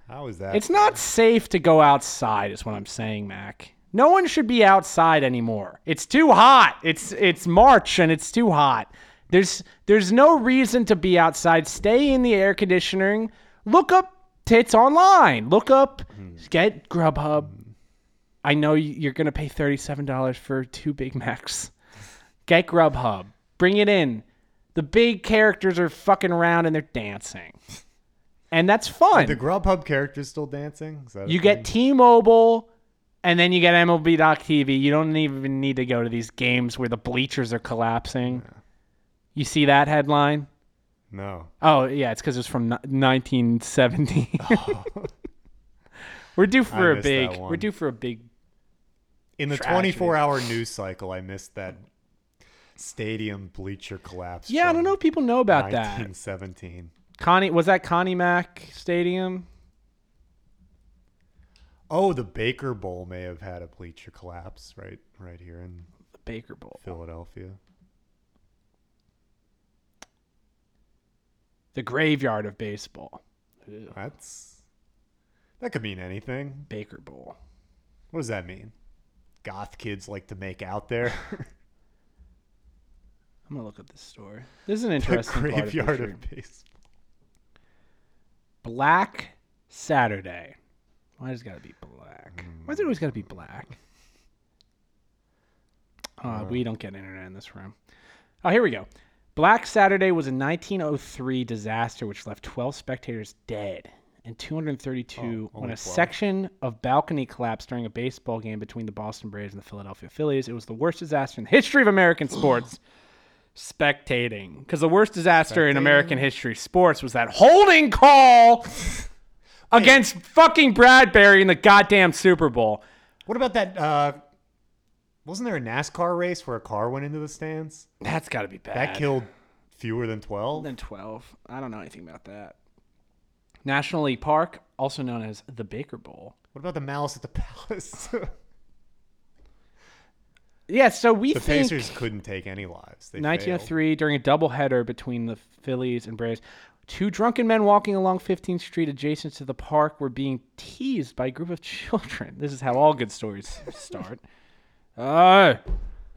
How is that? It's not safe to go outside, is what I'm saying, Mac. No one should be outside anymore. It's too hot. It's it's March and it's too hot. There's there's no reason to be outside. Stay in the air conditioning. Look up tits online. Look up hmm. get Grubhub. I know you're gonna pay thirty seven dollars for two Big Macs. Get Grubhub. Bring it in. The big characters are fucking around and they're dancing. And that's fun. the Grubhub characters still dancing. Is that You get T-Mobile, and then you get MLB.TV. You don't even need to go to these games where the bleachers are collapsing. You see that headline? no. Oh yeah, it's because it's from ni- 1970. we're due for a missed that big. We're due for a big. In the Tragedy. 24 hour news cycle, I missed that stadium bleacher collapse. Yeah, I don't know if people know about that. 1917. Connie was that Connie Mack Stadium? Oh, the Baker Bowl may have had a bleacher collapse right, right here in The Baker Bowl. Philadelphia. The graveyard of baseball. That's that could mean anything. Baker Bowl. What does that mean? Goth kids like to make out there. I'm gonna look at this story. This is an the interesting of graveyard history. of baseball. Black Saturday. Why does it gotta be black? Why does it always gotta be black? Uh, we don't get internet in this room. Oh, here we go. Black Saturday was a 1903 disaster which left 12 spectators dead and 232 Oh, when only a 12. section of balcony collapsed during a baseball game between the Boston Braves and the Philadelphia Phillies. It was the worst disaster in the history of American sports. Spectating. Because the worst disaster in American history sports was that holding call against fucking Bradberry in the goddamn Super Bowl. What about that? Uh, wasn't there a NASCAR race where a car went into the stands? That's got to be bad. That killed fewer than 12? than 12. I don't know anything about that. National League Park, also known as the Baker Bowl. What about the Malice at the Palace? Yeah, so we the think Pacers couldn't take any lives. They 1903 during a doubleheader between the Phillies and Braves, two drunken men walking along 15th Street adjacent to the park were being teased by a group of children. This is how all good stories start. Hey,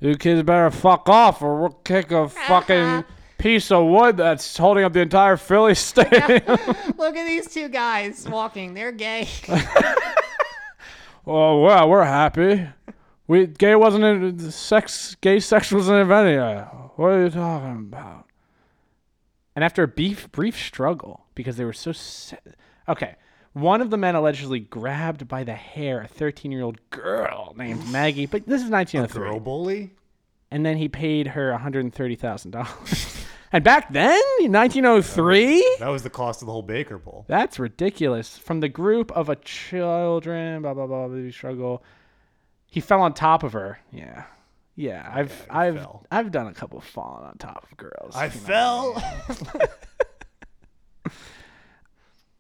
you kids better fuck off or we'll kick a uh-huh. fucking piece of wood that's holding up the entire Philly stadium. Look at these two guys walking. They're gay. Oh well, we're happy. We gay wasn't in, sex. Gay sex wasn't invented yet. What are you talking about? And after a brief brief struggle, because they were so, se- Okay. One of the men allegedly grabbed by the hair a 13 year old girl named Maggie, but this is 1903. Girl bully? And then he paid her $130,000. and back then, in 1903? That was the cost of the whole Baker Bowl. That's ridiculous. From the group of a children, blah blah blah, baby struggle. He fell on top of her. Yeah, yeah. I've I've fell. I've done a couple falling on top of girls. I fell.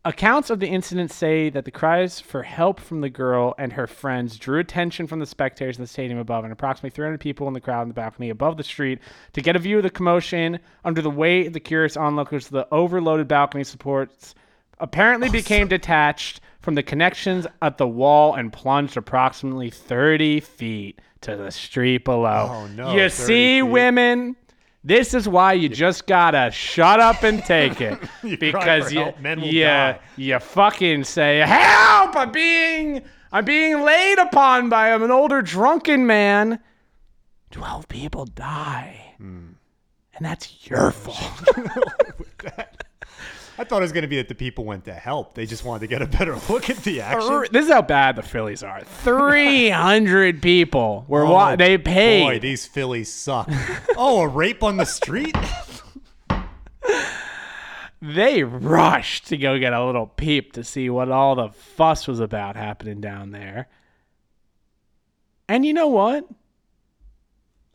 Accounts of the incident say that the cries for help from the girl and her friends drew attention from the spectators in the stadium above and approximately 300 people in the crowd in the balcony above the street to get a view of the commotion under the weight of the curious onlookers. The overloaded balcony supports apparently became detached from the connections at the wall and plunged approximately 30 feet to the street below. Oh, no, You 30 see, feet. women. This is why you just gotta shut up and take it, You because you help, men will you, die. you fucking say help! I'm being I'm being laid upon by an older drunken man. Twelve people die, Hmm. and that's your fault. I thought it was going to be that the people went to help. They just wanted to get a better look at the action. this is how bad the Phillies are. Three hundred people were Oh, wa- they paid. Boy, these Phillies suck. oh, a rape on the street? they rushed to go get a little peep to see what all the fuss was about happening down there. And you know what?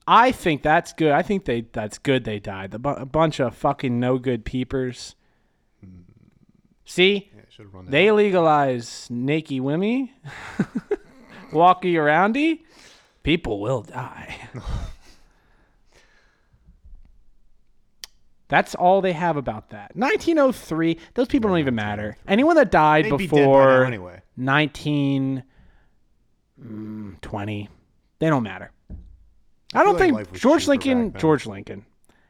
I think that's good. I think they that's good they died. The bu- a bunch of fucking no good peepers. See? Yeah, should have run that. They legalize naked women, walkie aroundy, people will die. That's all they have about that. 1903, those people don't even matter. Oh Anyone that died They'd be before now anyway. 1920, mm, they don't matter. I, don't like think George Lincoln. George Lincoln,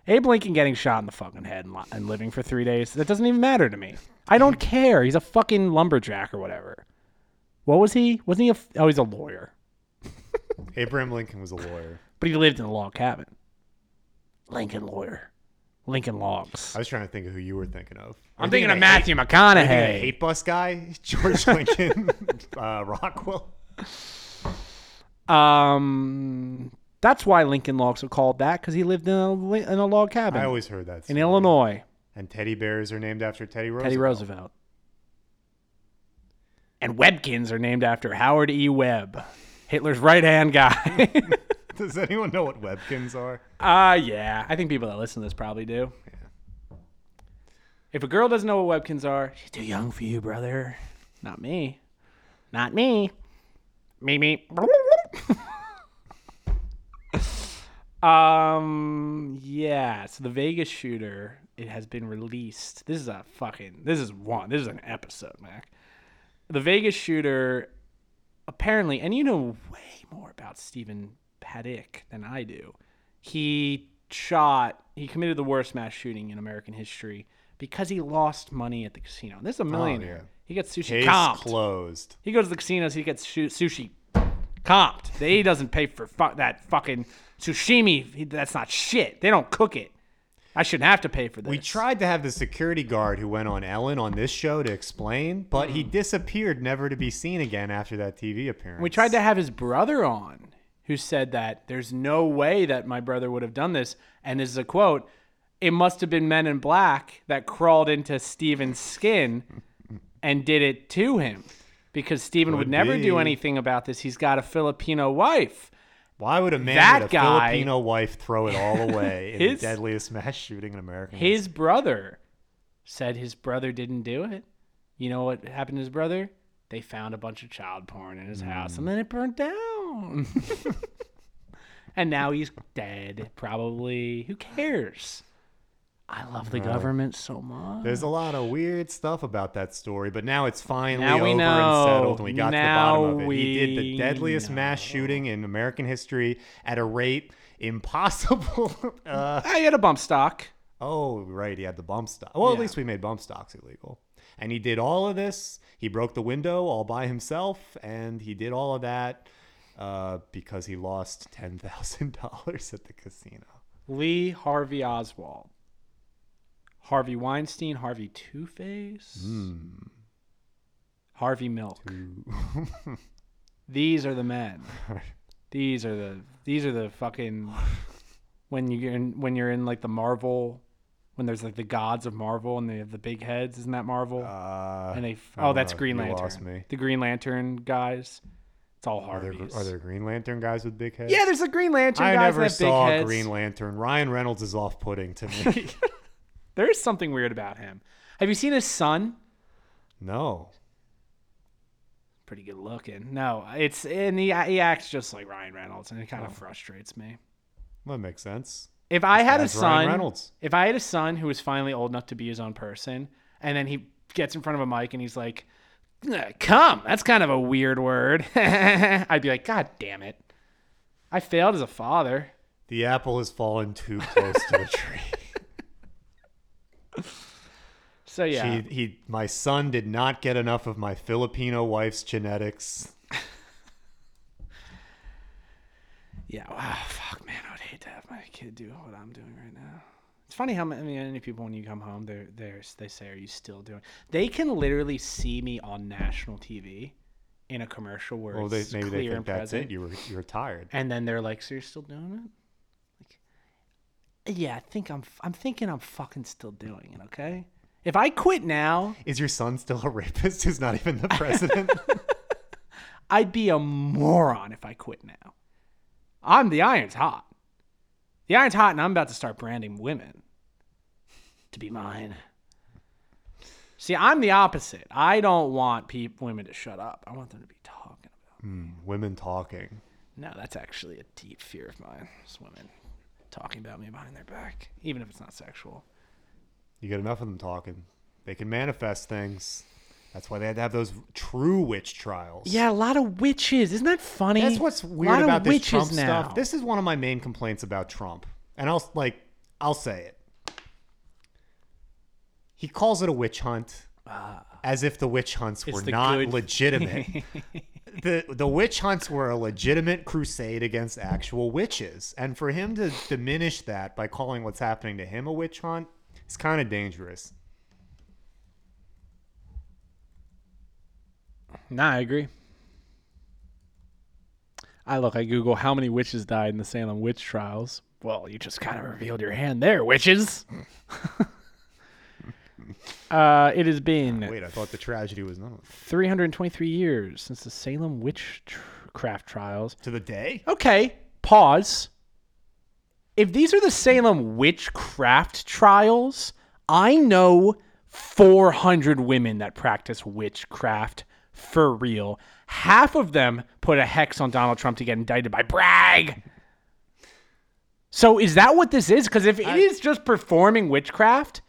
Abe Lincoln getting shot in the fucking head and, li- and living for three days, that doesn't even matter to me. I don't care. He's a fucking lumberjack or whatever. What was he? Wasn't he a? f- Oh, he's a lawyer, Abraham Lincoln was a lawyer. but he lived in a log cabin. Lincoln lawyer, Lincoln logs. I was trying to think of who you were thinking of. I'm you thinking of Matthew hate- you thinking McConaughey. hate bus guy, George Lincoln, uh, Rockwell. Um, that's why Lincoln logs are called that because he lived in a in a log cabin I always heard that. in story. Illinois. And teddy bears are named after Teddy Roosevelt. Teddy Roosevelt. And Webkinz are named after Howard E. Webb, Hitler's right hand guy. Does anyone know what Webkinz are? Ah, yeah. I think people that listen to this probably do. If a girl doesn't know what Webkinz are, she's too young for you, brother. Not me. Not me. Me, me. um, yeah. So the Vegas shooter, it has been released. This is a fucking, this is one, this is an episode, Mac. The Vegas shooter, apparently, and you know way more about Stephen Paddock than I do. He shot, he committed the worst mass shooting in American history because he lost money at the casino. This is a millionaire. yeah. He gets sushi Case comped. closed. He goes to the casinos. He gets sushi comped. He doesn't pay for fu- that fucking sushimi. That's not shit. They don't cook it. I shouldn't have to pay for this. We tried to have the security guard who went on Ellen on this show to explain, but he hmm. disappeared, never to be seen again after that TV appearance. We tried to have his brother on, who said that there's no way that my brother would have done this. And this is a quote: "It must have been Men in Black that crawled into Stephen's skin and did it to him." Because Steven would Could never do anything about this. He's got a Filipino wife. Why would a man That with a guy- Filipino wife throw it all away in His- the deadliest mass shooting in American His brother said his brother didn't do it. You know what happened to his brother? They found a bunch of child porn in his house and hmm. then it burnt down. and now he's dead, probably. Who cares? I love the government so much. There's a lot of weird stuff about that story, but now it's finally Now we over know. and settled, and we got to the bottom of Now it. He did we the deadliest mass shooting in American history at a rate impossible. uh, I had a bump stock. oh, right, he had the bump stock. Well, at Yeah. least we made bump stocks illegal. And he did all of this. He broke the window all by himself, and he did all of that uh, because he lost ten thousand dollars at the casino. Lee Harvey Oswald. Harvey Weinstein, Harvey Two Face. Harvey Milk. These are the men. These are the these are the fucking when you in when you're in like the Marvel when there's like the gods of Marvel and they have the big heads. Isn't that Marvel? Uh, and they oh that's know. Green Lantern. The Green Lantern guys. It's all Are there, are there Green Lantern guys with big heads? yeah, there's a Green Lantern I never that have big saw. Green Lantern. Ryan Reynolds is off-putting to me. There is something weird about him. Have you seen his son? no. Pretty good looking. No, it's and he he acts just like Ryan Reynolds, and it kind of frustrates me. That makes sense. If I had a son, Reynolds. if I had a son who was finally old enough to be his own person, and then he gets in front of a mic and he's like, "Uh, "Come," that's kind of a weird word. I'd be like, "God damn it, I failed as a father." The apple has fallen too close to the tree. So yeah, She, he, my son did not get enough of my Filipino wife's genetics. yeah. Wow, fuck, man, I would hate to have my kid do what I'm doing right now. It's funny how many, people when you come home, they're, they're they say, "Are you still doing?" They can literally see me on national TV in a commercial where Well, they, maybe clear they think and that's present. it. You were you're tired. And then they're like, "So you're still doing it?" Yeah, I think I'm. I'm thinking I'm fucking still doing it. Okay. If I quit now, Is your son still a rapist who's not even the president? I'd be a moron if I quit now. I'm the iron's hot. The iron's hot, and I'm about to start branding women to be mine. See, I'm the opposite. I don't want peop women to shut up. I want them to be talking about. Hmm, women talking. No, that's actually a deep fear of mine. Is women talking about me behind their back, even if it's not sexual. You get enough of them talking. They can manifest things. That's why they had to have those true witch trials. Yeah, a lot of witches. Isn't that funny? That's what's weird about this Trump now. stuff. This is one of my main complaints about Trump. And I'll like I'll say it. He calls it a witch hunt ah. as if the witch hunts were not good- legitimate. the the witch hunts were a legitimate crusade against actual witches. And for him to diminish that by calling what's happening to him a witch hunt is kind of dangerous. Nah, I agree. I look, I Google how many witches died in the Salem witch trials. Well, you just kind of revealed your hand there, witches. uh, it has been Wait, I thought the tragedy was known. 323 years since the Salem witchcraft trials. To the day? Okay, pause. If these are the Salem witchcraft trials, I know 400 women that practice witchcraft for real. Half of them put a hex on Donald Trump to get indicted by Bragg. So is that what this is? Because if it is just performing witchcraft,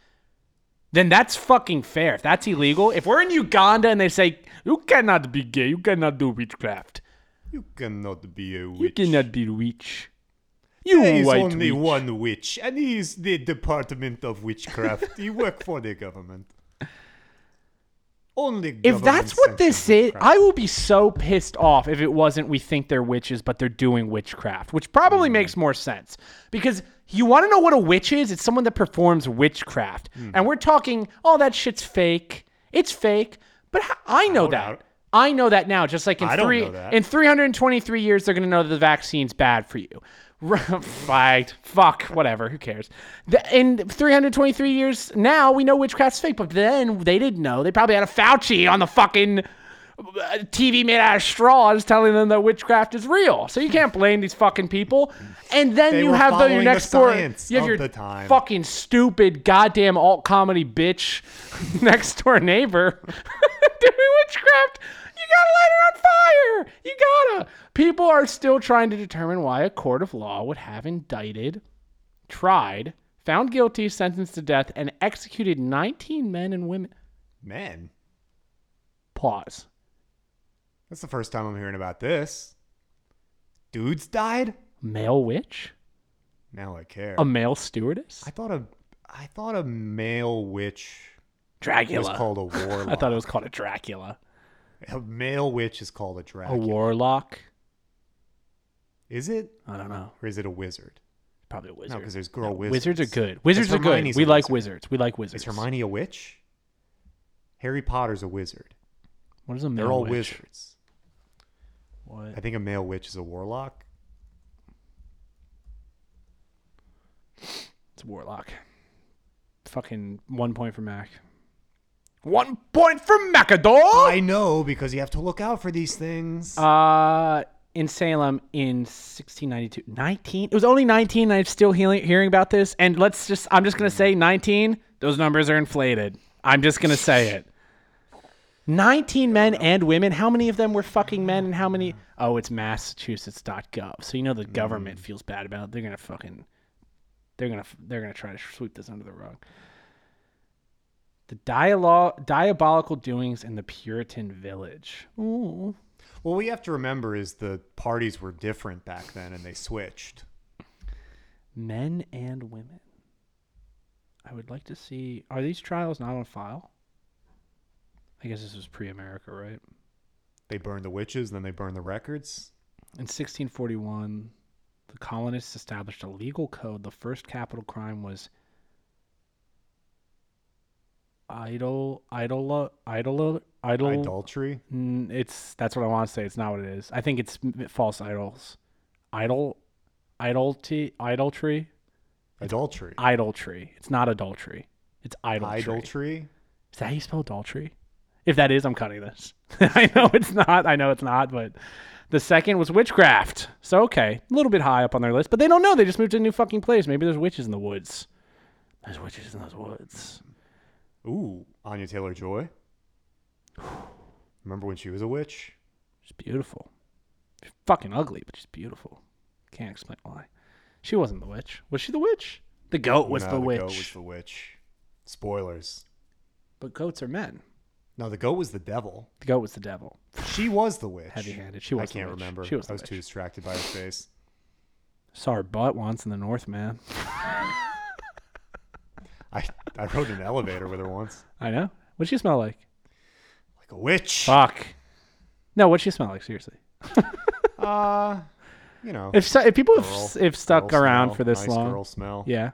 then that's fucking fair. If that's illegal, if we're in Uganda and they say you cannot be gay, you cannot do witchcraft, You cannot be a witch. you cannot be a witch. You There is only witch. one witch, and he is the Department of Witchcraft. he work for the government. Only If that's what this is, witchcraft. I will be so pissed off if it wasn't we think they're witches, but they're doing witchcraft, which probably hmm. makes more sense. Because you want to know what a witch is? It's someone that performs witchcraft. And we're talking, oh, that shit's fake. It's fake. But I know don't that. I know that now. Just like in I three in 323 years, they're gonna know that the vaccine's bad for you. Right? Fuck. Whatever. Who cares? The, in 323 years now, we know witchcraft's fake. But then they didn't know. They probably had a Fauci on the fucking uh, TV made out of straws telling them that witchcraft is real. So you can't blame these fucking people. And then They you were have the, your following the next door. science You have of your the time. fucking stupid goddamn alt comedy bitch next door neighbor doing witchcraft. You gotta light her on fire. You gotta. People are still trying to determine why a court of law would have indicted, tried, found guilty, sentenced to death, and executed 19 men and women. Man, Pause. that's the first time I'm hearing about this. Dudes died? Male witch? Now I care. A male stewardess? I thought a, I thought a male witch Dracula. was called a warlock. I thought it was called a Dracula. a male witch is called a Dracula. A warlock? Is it, I don't know. or is it a wizard? Probably a wizard. No, because there's girl No, wizards. Wizards are good. Wizards are good. We like wizard. wizards. We like wizards. Is Hermione a witch? Harry Potter's a wizard. What is a male They're all witch? wizards. What? I think a male witch is a warlock. It's warlock. Fucking one point for Mac. One point for Macador. I know because you have to look out for these things. Uh, in Salem in 1692. 19? It was only 19. And I'm still hearing, hearing about this. And let's just, I'm just going to say 19. Those numbers are inflated. I'm just going to say it. 19 men and women. How many of them were fucking men and how many? Oh, it's Massachusetts.gov. So you know the government feels bad about it. They're going to fucking, they're going to, they're to try to sweep this under the rug. The dialogue, diabolical doings in the Puritan village. Ooh. What we have to remember is the parties were different back then and they switched. men and women. I would like to see. Are these trials not on file? I guess this was pre-America, right? They burned the witches, then they burned the records. In 1641, the colonists established a legal code. The first capital crime was idol, idol, idol, idol. Idolatry. Mm, It's that's what I want to say. It's not what it is. I think it's false idols. Idol, idolty, idolatry, Adultery. idolatry. It's not adultery. It's idolatry. Idolatry. Is that how you spell adultery? If that is, I'm cutting this. I know it's not. I know it's not. But the second was witchcraft. So okay, a little bit high up on their list. But they don't know. They just moved to a new fucking place. Maybe there's witches in the woods. There's witches in those woods. Ooh, Anya Taylor Joy. Remember when she was a witch? She's beautiful. She's fucking ugly, but she's beautiful. Can't explain why. She wasn't the witch. Was she the witch? The goat was No, the witch. The goat was the witch. Spoilers. But goats are men. No, the goat was the devil. The goat was the devil. She was the witch. Heavy-handed. She was I can't witch. remember. She was I was too distracted by her face. Saw her butt once in the Northman. I I rode an elevator with her once. I know. What'd she smell like? Like a witch. Fuck. No, what'd she smell like? Seriously. Uh, you know. If if people have, girl- s- if stuck girl around smell, for this nice long, girl smell. yeah,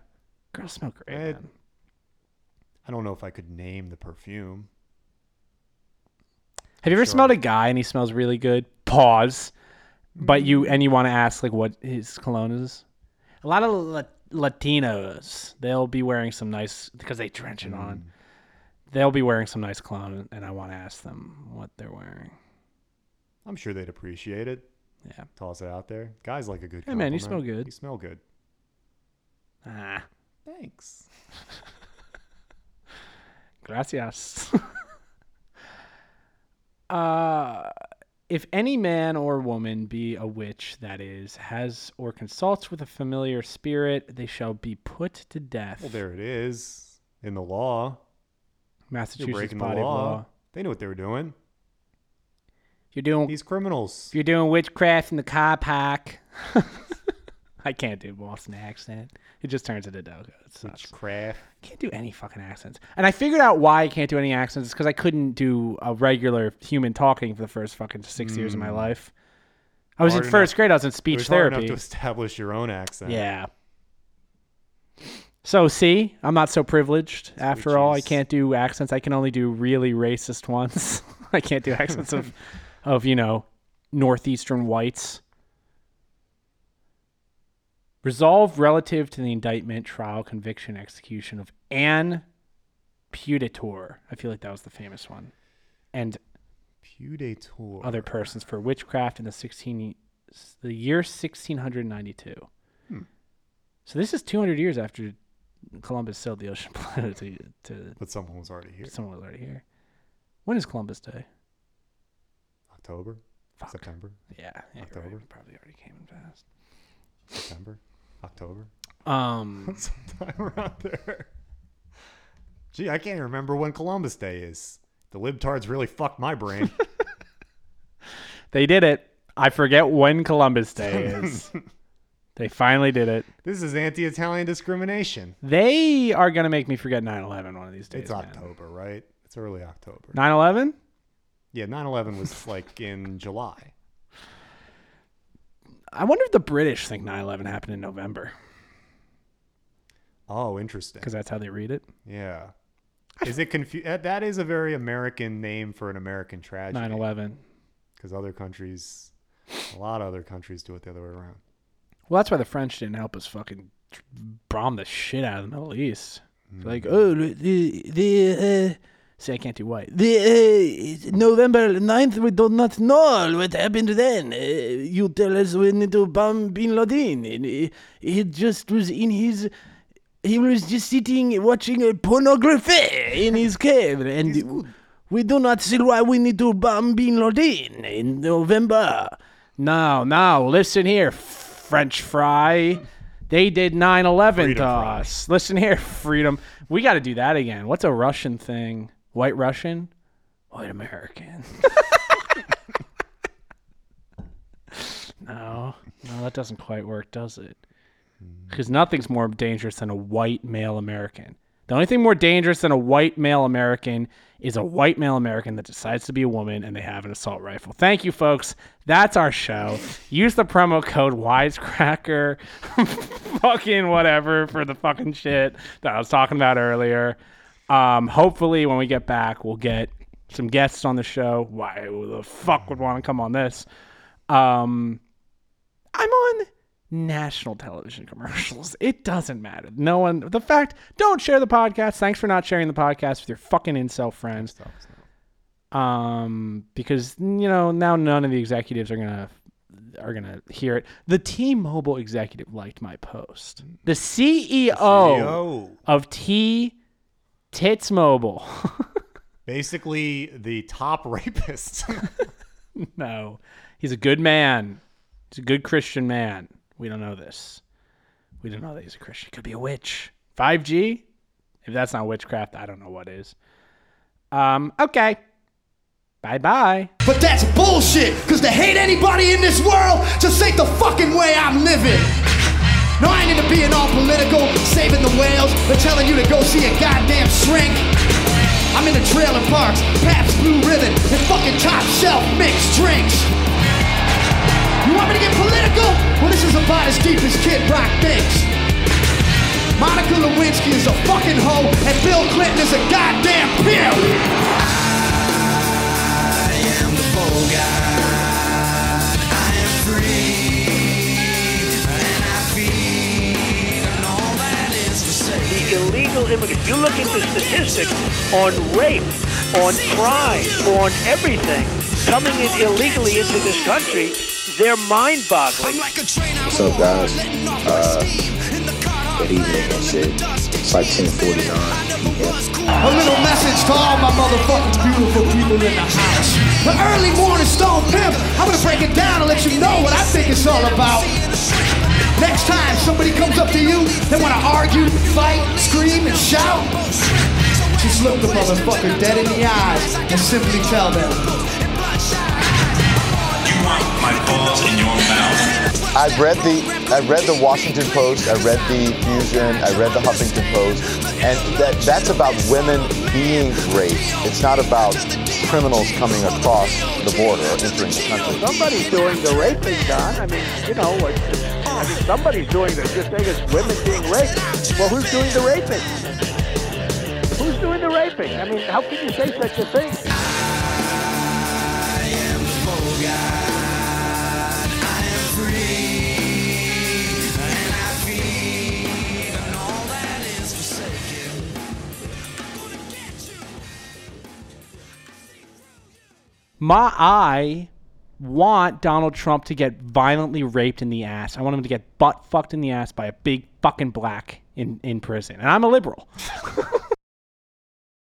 girls smell great. I don't know if I could name the perfume. Have you ever sure. smelled a guy and he smells really good? Pause. But Mm. you and you want to ask like what his cologne is? A lot of La- Latinos, they'll be wearing some nice because they drench it on. Mm. They'll be wearing some nice cologne, and I want to ask them what they're wearing. I'm sure they'd appreciate it. Yeah. Toss it out there. Guys like a good. Hey, man, you smell good. You smell good. Ah, Thanks. gracias. uh, if any man or woman be a witch, that is, has or consults with a familiar spirit, they shall be put to death. Well, there it is in the law. Massachusetts breaking the body law. of law. They knew what they were doing. You're doing These criminals. you're doing witchcraft in the car park. I can't do Boston accent. It just turns into Dogo. It sucks. Witchcraft. can't do any fucking accents. And I figured out why I can't do any accents because I couldn't do a regular human talking for the first fucking six years of my hmm. life. I was Hard in first enough- grade. I was in It speech was hard therapy. enough to establish your own accent. Yeah. So see, I'm not so privileged. After all, I can't do accents. I can only do really racist ones. I can't do accents of, of you know, northeastern whites. Resolved relative to the indictment, trial, conviction, execution of Ann Pudeator. I feel like that was the famous one, and Pudeator. other persons for witchcraft in the sixteen the year sixteen hundred ninety two. Hmm. So this is two hundred years after Columbus sailed the ocean planet to, to But someone was already here. someone was already here. When is Columbus Day? October. Fuck. September. Yeah, yeah you're right. October. Probably already came in fast. September. October. Um, Sometime around there. Gee, I can't even remember when Columbus Day is. The libtards really fucked my brain. they did it. I forget when Columbus Day is. they finally did it. this is anti-Italian discrimination. They are gonna make me forget 9/11 one of these days. It's man. October, right? It's early October. 9/11? Yeah, 9/11 was like in July. I wonder if the British think 9/11 happened in November Oh, interesting. because that's how they read it. Yeah. Is it confu- uh, That is a very American name for an American tragedy. 9/11. Because other countries, a lot of other countries do it the other way around. Well, that's why the French didn't help us fucking bomb the shit out of the Middle East. Like, oh, the the uh, see, I can't do white. The uh, November 9th, we do not know what happened then. Uh, you tell us we need to bomb Bin Laden, and he, he just was in his. He was just sitting watching a pornography in his cave, and we do not see why we need to bomb Bin Laden in November. Now, now, listen here, French fry. They did 9 11 to fry. us. Listen here, freedom. We got to do that again. What's a Russian thing? White Russian? White American. no, no, that doesn't quite work, does it? Hmm. Because nothing's more dangerous than a white male American. The only thing more dangerous than a white male American is a white male American that decides to be a woman and they have an assault rifle. Thank you, folks. That's our show. Use the promo code Wisecracker, fucking whatever for the fucking shit that I was talking about earlier. Um, hopefully, when we get back, we'll get some guests on the show. Why the fuck would want to come on this? Um, I'm on national television commercials. It doesn't matter. No one. The fact. Don't share the podcast. Thanks for not sharing the podcast with your fucking incel friends. Um, because you know now none of the executives are gonna are gonna hear it. The T-Mobile executive liked my post. The CEO, CEO. of T Tits Mobile. Basically, the top rapist. no, he's a good man. He's a good Christian man. We don't know this. We don't know that he's a Christian. Could be a witch. 5G? If that's not witchcraft, I don't know what is. Um, okay. Bye bye. But that's bullshit, cause to hate anybody in this world just ain't the fucking way I'm living. No, I ain't into being all political, saving the whales, or telling you to go see a goddamn shrink. I'm in into trailer parks, Pabst Blue Ribbon, and fucking top shelf mixed drinks. You want me to get political? Well, this is about as deep as Kid Rock thinks. Monica Lewinsky is a fucking hoe, and Bill Clinton is a goddamn pimp. I am the illegal immigrants. You look into statistics on rape, on crime, on everything coming in illegally into this country. They're mind-boggling. What's up, guys? Uh, good evening and shit. It's like 1049 A little message to all my motherfucking beautiful people in the house. The early morning stone pimp. I'm gonna break it down and let you know what I think it's all about. Next time somebody comes up to you, they wanna argue, fight, scream, and shout. Just look the motherfucker dead in the eyes and simply tell them. You want my balls in your mouth. I read the I read the Washington Post, I read the Fusion, I read the Huffington Post, and that that's about women being raped. It's not about criminals coming across the border or entering the country. Somebody's doing the raping, Don. I mean, you know, like, I mean, somebody's doing this. You're saying it's women being raped. Well, who's doing the raping? Who's doing the raping? I mean, how can you say such a thing? My I want Donald Trump to get violently raped in the ass. I want him to get butt fucked in the ass by a big fucking black in, in prison. And I'm a liberal.